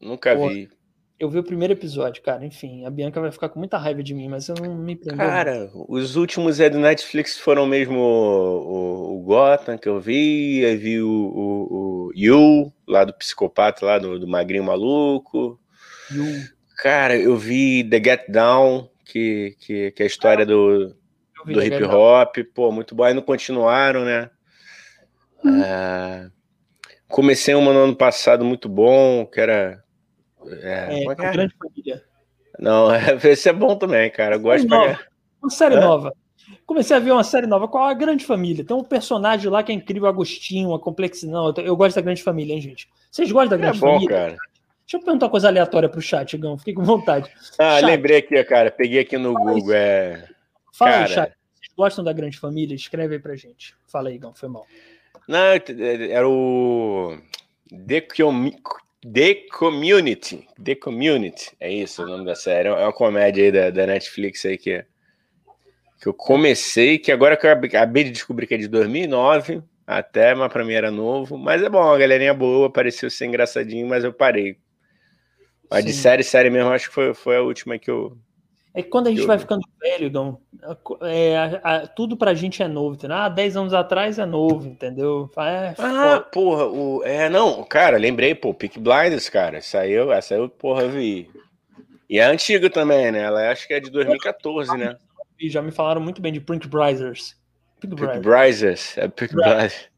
Nunca Pô, vi. Eu vi o primeiro episódio, cara. Enfim, a Bianca vai ficar com muita raiva de mim, mas eu não me prendo. Cara, os últimos é do Netflix foram mesmo o, o, Gotham que eu vi, aí vi o, o, o Yu, lá do psicopata, lá do, do magrinho maluco. Cara, eu vi The Get Down, que, que, que é a história ah. do, do hip hop, pô, muito bom. Aí não continuaram, né? Hum. É... Comecei uma no ano passado muito bom, que era. É, é, é a Grande Família. Não, *laughs* esse é bom também, cara. Eu gosto nova. Uma série é? nova. Comecei a ver uma série nova com a Grande Família. Tem um personagem lá que é incrível, Agostinho, a complexidade. Não, eu gosto da Grande Família, hein, gente? Vocês gostam da é Grande é bom, Família? Cara. Deixa eu perguntar uma coisa aleatória pro chat, Igão. Fiquei com vontade. Ah, chat. lembrei aqui, cara. Peguei aqui no Fala Google. É... Fala cara, aí, chat. Vocês gostam da Grande Família? Escreve aí pra gente. Fala aí, Igão. Foi mal. Não, era o The. The Community. The Community. É isso o nome da série. É uma comédia aí da, da Netflix aí que, que eu comecei, que agora que eu acabei de descobrir que é de 2009 até, mas pra mim era novo. Mas é bom, a galerinha boa, pareceu ser engraçadinho, mas eu parei. Mas Sim. de série, série mesmo, acho que foi, foi a última que eu, é que quando a gente vai ficando velho, Dom, é, a, a, tudo pra gente é novo, entendeu? Ah, 10 anos atrás é novo, entendeu? É, ah, porra, o, é, não, cara, lembrei, pô, Peak Blinders, cara, saiu, essa eu, porra, vi. E é antiga também, né? Ela acho que é de 2014, né? E já me falaram muito bem de Pink Brisers. Pink Brisers, é Pink Brisers.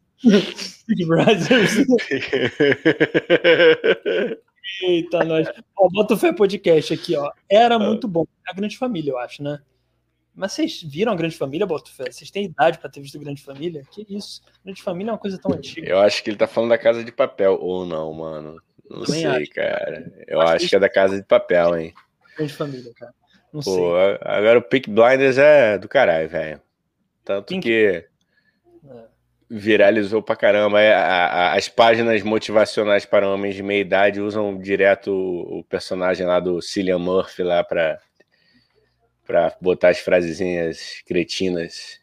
Pink Brisers. Eita, nós. Ó, bota o Fé Podcast aqui, ó. Era ah. muito bom. A Grande Família, eu acho, né? Mas vocês viram a Grande Família, Fé? Vocês têm idade para ter visto Grande Família? Que isso? Grande Família é uma coisa tão antiga. Eu acho que ele tá falando da Casa de Papel, ou não, mano. Não Também sei, acho. cara. Eu acho, acho que é da Casa de Papel, hein? Grande Família, cara. Não Pô, sei. Agora o Pick Blinders é do caralho, velho. Tanto Pink... que viralizou pra caramba. É, a, a, as páginas motivacionais para homens de meia idade usam direto o, o personagem lá do Cillian Murphy lá pra, pra botar as frasezinhas cretinas.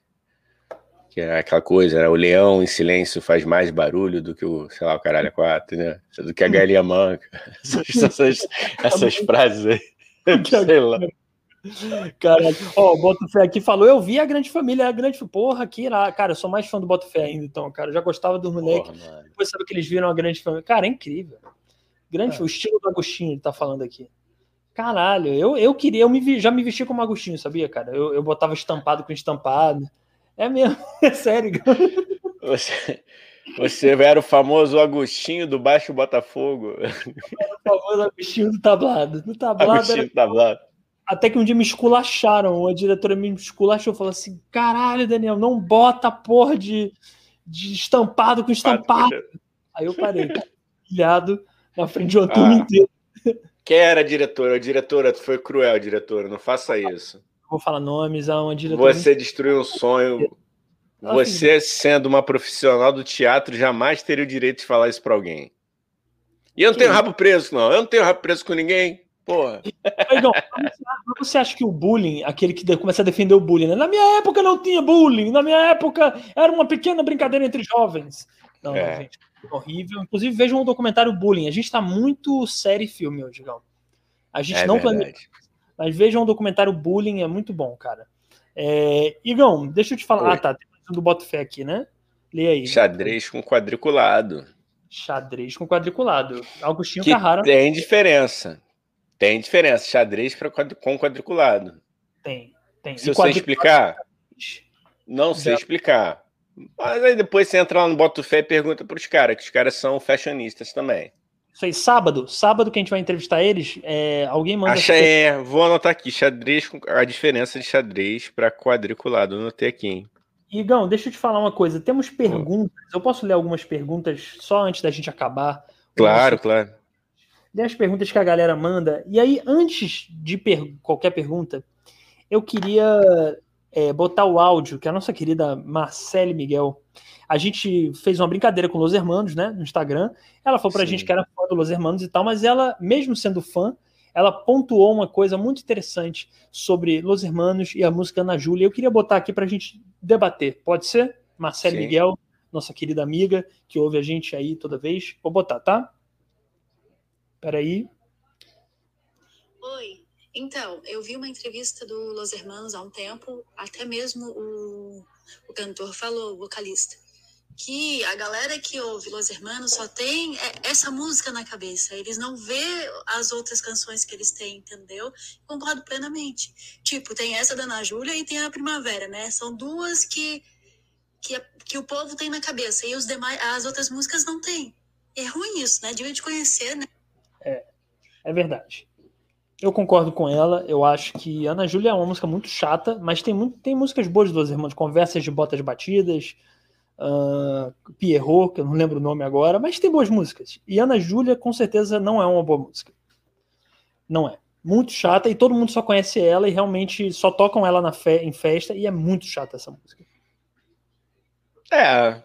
Que é aquela coisa, né? O leão em silêncio faz mais barulho do que o, sei lá, o caralho quatro, né? Do que a galinha manca. *laughs* Essas, essas, essas *laughs* frases aí. *laughs* Sei lá. Caralho. Ó, o Botafé aqui falou, eu vi a Grande Família, a Grande... Porra, que lá. Cara, eu sou mais fã do Botafé ainda, então, cara. Eu já gostava do moleque. Depois sabe que eles viram a Grande Família. Cara, é incrível. Grande, é. O estilo do Agostinho, ele tá falando aqui. Caralho, eu, eu queria, eu me, já me vesti como Agostinho, sabia, cara? Eu, eu botava estampado com estampado. É mesmo, *laughs* é sério. Você, você era o famoso Agostinho do Baixo Botafogo. Era o famoso Agostinho do tablado. Do tablado Agostinho era... do tablado. Até que um dia me esculacharam, a diretora me esculachou, falou assim: caralho, Daniel, não bota porra de, de estampado com estampado. Aí eu parei, pilhado na frente de uma turma ah, inteira. Quem era a diretora? A diretora foi cruel, diretora. Não faça isso. Vou falar nomes. A uma diretora. Você destruiu um sonho. Você, sendo uma profissional do teatro, jamais teria o direito de falar isso para alguém. E eu não tenho rabo preso, não. Eu não tenho rabo preso com ninguém. Porra. Igão, você acha que o bullying, aquele que começa a defender o bullying, né? Na minha época não tinha bullying, na minha época era uma pequena brincadeira entre jovens. Não, é. não gente, horrível. Inclusive, vejam o documentário Bullying. A gente tá muito série filme hoje, Igão. A gente é não planeja. Mas vejam o documentário Bullying, é muito bom, cara. É... Igão, deixa eu te falar. Oi. Ah, tá. Tem do Botafé aqui, né? Lê aí. Xadrez com quadriculado. Xadrez com quadriculado. Augustinho que Carrara. Tem diferença. Tem diferença, xadrez pra, com quadriculado. Tem, tem. Se você explicar, não sei Já. explicar. Mas aí depois você entra lá no Boto Fé e pergunta para os caras, que os caras são fashionistas também. Isso aí, sábado, sábado que a gente vai entrevistar eles, é, alguém manda. Acha, é, vou anotar aqui, xadrez, a diferença de xadrez para quadriculado, anotei aqui, hein? Igão, deixa eu te falar uma coisa, temos perguntas, eu posso ler algumas perguntas só antes da gente acabar? Claro, nosso... claro as perguntas que a galera manda. E aí, antes de per qualquer pergunta, eu queria é, botar o áudio que a nossa querida Marcele Miguel. A gente fez uma brincadeira com Los Hermanos, né, no Instagram. Ela falou pra Sim. gente que era fã do Los Hermanos e tal, mas ela, mesmo sendo fã, ela pontuou uma coisa muito interessante sobre Los Hermanos e a música Ana Júlia. Eu queria botar aqui pra gente debater. Pode ser? Marcele Miguel, nossa querida amiga, que ouve a gente aí toda vez. Vou botar, tá? Peraí. Oi. Então, eu vi uma entrevista do Los Hermanos há um tempo, até mesmo o, o cantor falou, o vocalista, que a galera que ouve Los Hermanos só tem essa música na cabeça. Eles não vê as outras canções que eles têm, entendeu? Concordo plenamente. Tipo, tem essa da Ana Júlia e tem a Primavera, né? São duas que, que, que o povo tem na cabeça e os demais, as outras músicas não tem. É ruim isso, né? Devia de conhecer, né? É, é verdade. Eu concordo com ela. Eu acho que Ana Júlia é uma música muito chata, mas tem, muito, tem músicas boas dos irmãos, conversas de botas batidas, uh, Pierrot, que eu não lembro o nome agora, mas tem boas músicas. E Ana Júlia, com certeza, não é uma boa música. Não é. Muito chata e todo mundo só conhece ela e realmente só tocam ela na fe em festa e é muito chata essa música. É,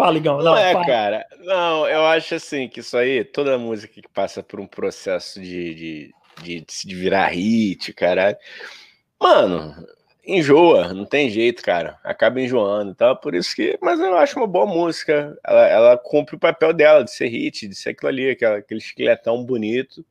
Fala, Igão. Não, não é, fala. cara. Não, eu acho assim que isso aí, toda música que passa por um processo de, de, de, de virar hit, caralho. Mano, enjoa, não tem jeito, cara. Acaba enjoando, tá? Por isso que. Mas eu acho uma boa música. Ela, ela cumpre o papel dela de ser hit, de ser aquilo ali, aquela, aquele esqueletão bonito.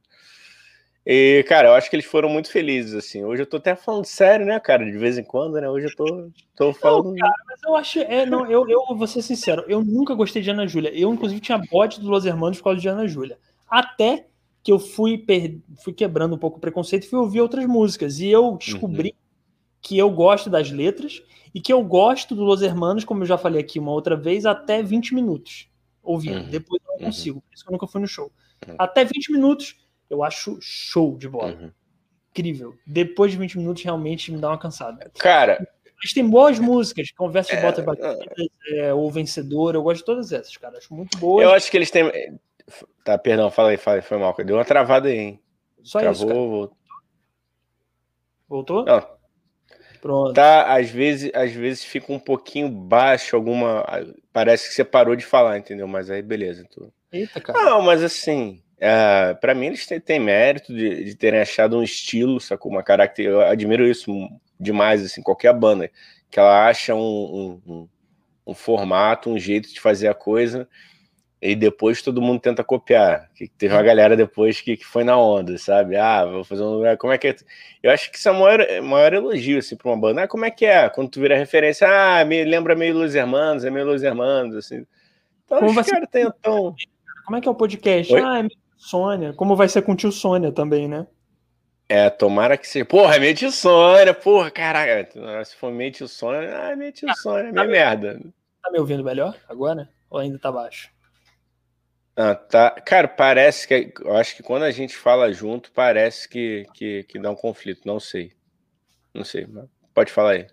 E, cara, eu acho que eles foram muito felizes, assim. Hoje eu tô até falando sério, né, cara? De vez em quando, né? Hoje eu tô, tô falando. Não, cara, mas eu acho. É, não, eu, eu vou ser sincero, eu nunca gostei de Ana Júlia. Eu, inclusive, tinha bode do Los Hermanos por causa de Ana Júlia. Até que eu fui, per... fui quebrando um pouco o preconceito e fui ouvir outras músicas. E eu descobri uhum. que eu gosto das letras e que eu gosto do Los Hermanos, como eu já falei aqui uma outra vez, até 20 minutos ouvindo. Uhum. Depois eu não uhum. consigo, por isso que eu nunca fui no show. Uhum. Até 20 minutos eu acho show de bola. Uhum. Incrível. Depois de 20 minutos, realmente me dá uma cansada. Cara. Mas tem boas músicas, Conversa de é, Bota Batidas, é, O Vencedor, eu gosto de todas essas, cara. Acho muito boas. Eu acho que eles têm. Tá, perdão, fala aí, fala aí, foi mal. Deu uma travada aí, hein? Só Travou, isso. Cara. Voltou? Voltou? Não. Pronto. Tá, às vezes, às vezes fica um pouquinho baixo, alguma. Parece que você parou de falar, entendeu? Mas aí, beleza. Tô... Eita, cara. Não, mas assim. Uh, é, para mim, eles têm, têm mérito de, de, terem achado um estilo, sacou? Uma característica. Eu admiro isso demais, assim, qualquer banda, que ela acha um, um, um, formato, um jeito de fazer a coisa, e depois todo mundo tenta copiar. Que teve uma galera depois que, que foi na onda, sabe? Ah, vou fazer um lugar. Como é que é? Eu acho que isso é o maior, maior elogio, assim, pra uma banda. Ah, como é que é? Quando tu vira referência, ah, me lembra meio Los Hermanos, é meio Los Hermanos, assim. Então, Como os caras tão. Como é que é o podcast? Oi? Ah, é Sônia. Como vai ser com o tio Sônia também, né? É, tomara que seja. Porra, é minha tio Sônia, porra, caraca. Se for minha tio Sônia, ah, minha tio Sônia, minha tá merda. Tá me ouvindo melhor agora? Ou ainda tá baixo? Ah, tá. Cara, parece que. Eu acho que quando a gente fala junto, parece que, que, que dá um conflito. Não sei. Não sei. Pode falar aí.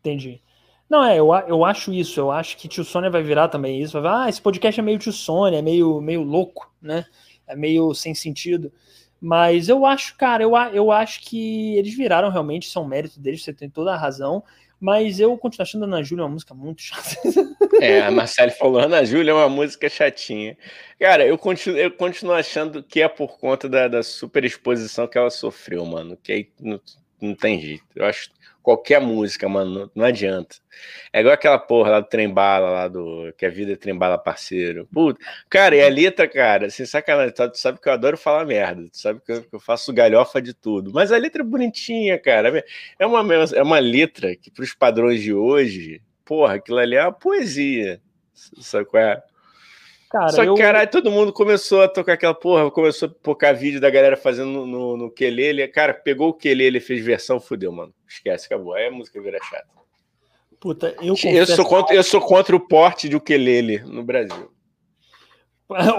Entendi. Não, é, eu, eu acho isso. Eu acho que tio Sônia vai virar também isso. Vai falar, ah, esse podcast é meio tio Sônia, é meio, meio louco, né? É meio sem sentido. Mas eu acho, cara, eu, eu acho que eles viraram realmente, isso é um mérito deles, você tem toda a razão. Mas eu continuo achando Ana Júlia uma música muito chata. *laughs* É, a Marcele falou, Ana Júlia é uma música chatinha. Cara, eu continuo, eu continuo achando que é por conta da, da super exposição que ela sofreu, mano. Que aí não, não tem jeito. Eu acho qualquer música, mano, não adianta. É igual aquela porra lá do Trembala, lá do Que a Vida é Trembala Parceiro. Puta. Cara, e a letra, cara, sem sacanagem, tu sabe que eu adoro falar merda, tu sabe que eu, que eu faço galhofa de tudo, mas a letra é bonitinha, cara. É uma, é uma letra que, para os padrões de hoje, porra, aquilo ali é uma poesia. Sabe qual é? Cara, Só que, eu... caralho, todo mundo começou a tocar aquela porra, começou a tocar vídeo da galera fazendo no, no, no Quelele. Cara, pegou o Quelele, fez versão, fudeu, mano. Esquece, acabou. Aí a música vira chata. Puta, eu, eu, sou contra, eu sou contra o porte de ukulele no Brasil. *laughs*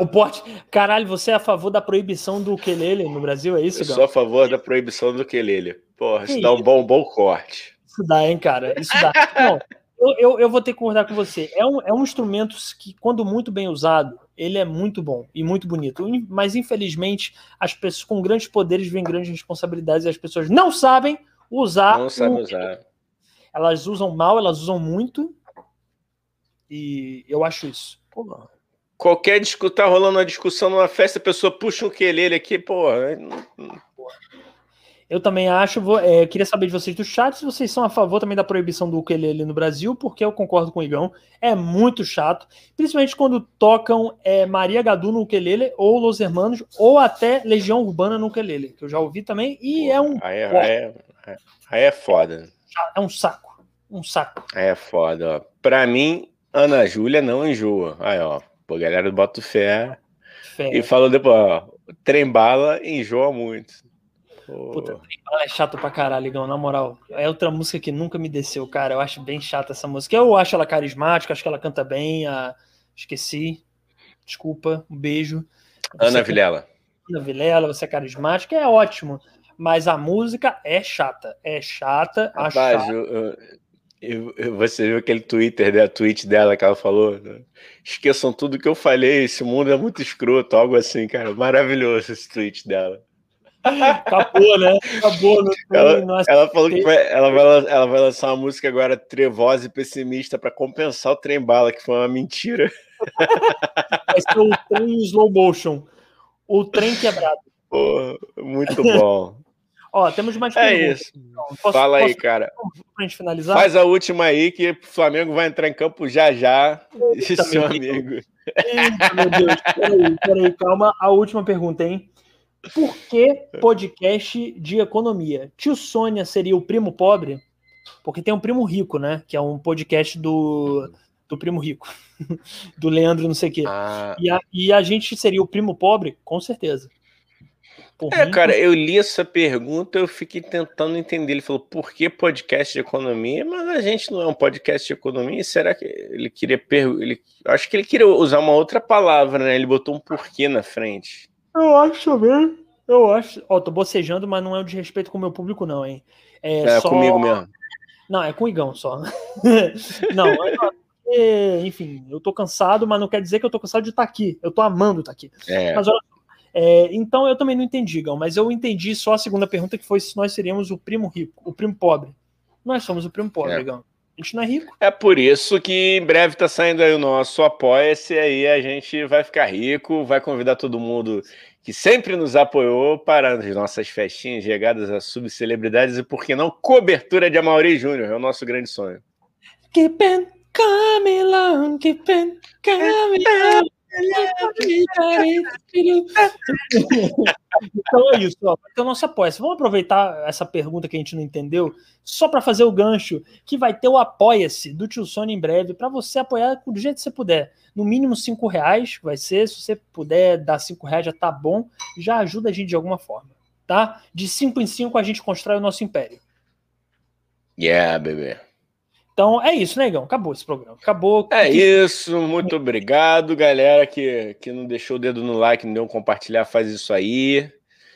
O porte. Caralho, você é a favor da proibição do ukulele no Brasil, é isso? Eu sou a favor da proibição do ukulele. Porra, isso que dá um bom, bom corte. Isso dá, hein, cara? Isso dá. *laughs* Não, eu, eu, eu, vou ter que concordar com você. É um, é um instrumento que, quando muito bem usado, ele é muito bom e muito bonito. Mas, infelizmente, as pessoas com grandes poderes vêm grandes responsabilidades e as pessoas não sabem usar. Não sabem usar. Elas usam mal, elas usam muito. E eu acho isso. Pô, Qualquer discussão, tá rolando uma discussão numa festa, a pessoa puxa um quelele aqui, pô. Eu também acho, vou, é, queria saber de vocês do chat se vocês são a favor também da proibição do ukulele no Brasil, porque eu concordo com o Igão, é muito chato, principalmente quando tocam é, Maria Gadu no ukulele, ou Los Hermanos, ou até Legião Urbana no ukulele, que eu já ouvi também, e é um... Aí é, aí é, aí é foda. É um saco, um saco. Aí é foda, ó. Pra mim, Ana Júlia não enjoa. Aí, ó, pô, galera do Boto Fé, Fé. e falou depois, ó, Trembala enjoa muito. Puta, é chato pra caralho, Igão, na moral. É outra música que nunca me desceu, cara. Eu acho bem chata essa música. Eu acho ela carismática, acho que ela canta bem. A... Esqueci. Desculpa, um beijo. Ana Vilela. Ana Vilela, você é carismática, é ótimo. Mas a música é chata. É chata, acho Rapaz, chata. Eu, eu, eu, você viu aquele Twitter, né, tweet dela que ela falou? Né? Esqueçam tudo que eu falei, esse mundo é muito escroto, algo assim, cara. Maravilhoso esse tweet dela. Acabou, né? Acabou. Não tem, ela, não ela falou que vai, ela, vai, ela vai lançar uma música agora trevosa e pessimista para compensar o trem bala, que foi uma mentira. Vai ser o trem slow motion. O trem quebrado. Pô, muito bom. *laughs* Ó, temos mais é perguntas. Isso. Então. Posso, Fala aí, posso, cara. Pra gente finalizar? Faz a última aí que o Flamengo vai entrar em campo já já. Eita, seu amigo. Eita, meu Deus. Peraí, peraí, calma. A última pergunta, hein? Por que podcast de economia? Tio Sônia seria o primo pobre? Porque tem um primo rico, né? Que é um podcast do, do primo rico, *laughs* do Leandro, não sei o quê. Ah. E, a, e a gente seria o primo pobre? Com certeza. Por é, mim, cara, eu li essa pergunta, eu fiquei tentando entender. Ele falou, por que podcast de economia? Mas a gente não é um podcast de economia. Será que ele queria perguntar? Ele... Acho que ele queria usar uma outra palavra, né? Ele botou um porquê na frente. Eu acho também. Eu acho. Ó, tô bocejando, mas não é o de respeito com o meu público, não, hein? É, é só... comigo mesmo. Não, é com o Igão só. *laughs* não, é, enfim, eu tô cansado, mas não quer dizer que eu tô cansado de estar tá aqui. Eu tô amando estar tá aqui. É. Mas olha é, então eu também não entendi, Igão, mas eu entendi só a segunda pergunta que foi se nós seríamos o primo rico, o primo pobre. Nós somos o primo pobre, é. Igão. A gente não é rico. É por isso que em breve tá saindo aí o nosso Apoia-se, aí a gente vai ficar rico, vai convidar todo mundo que sempre nos apoiou para as nossas festinhas chegadas a subcelebridades e, por que não, cobertura de Amaury Júnior. É o nosso grande sonho. Keep on coming along, keep on coming então é isso, ó. Vai ter o nosso apoia -se. Vamos aproveitar essa pergunta que a gente não entendeu, só para fazer o gancho, que vai ter o Apoia-se do Tio Sony em breve, para você apoiar do jeito que você puder. No mínimo cinco reais vai ser, se você puder dar cinco reais já tá bom, já ajuda a gente de alguma forma, tá? De cinco em cinco a gente constrói o nosso império. Yeah, bebê. Então é isso, negão. Né, Acabou esse programa. Acabou. É isso. Muito obrigado, galera que, que não deixou o dedo no like, não deu um compartilhar, faz isso aí.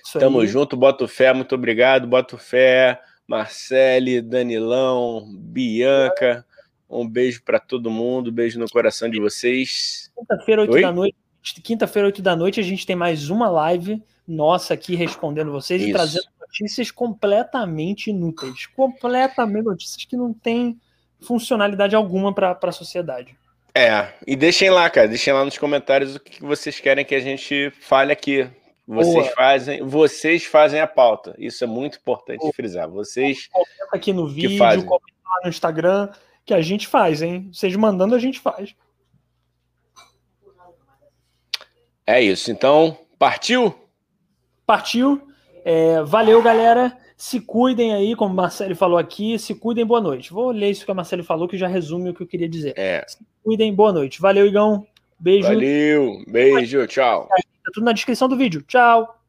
Isso Tamo aí. junto, Boto Fé. Muito obrigado, Boto Fé. Marcele, Danilão, Bianca. Um beijo para todo mundo. Beijo no coração de vocês. Quinta-feira, 8 Oi? da noite, quinta-feira, 8 da noite, a gente tem mais uma live nossa aqui respondendo vocês Isso. e trazendo notícias completamente inúteis. Completamente notícias que não têm funcionalidade alguma para a sociedade. É, e deixem lá, cara, deixem lá nos comentários o que vocês querem que a gente fale aqui. Vocês Boa. fazem, vocês fazem a pauta. Isso é muito importante Boa. frisar. Vocês comenta aqui no vídeo, comenta lá no Instagram que a gente faz, hein? Vocês mandando a gente faz. É isso. Então, partiu? Partiu. É, valeu, galera. Se cuidem aí, como o Marcelo falou aqui. Se cuidem, boa noite. Vou ler isso que o Marcelo falou, que já resume o que eu queria dizer. É. Se cuidem, boa noite. Valeu, Igão. Beijo. Valeu. Beijo. Tchau. Tá tudo na descrição do vídeo. Tchau.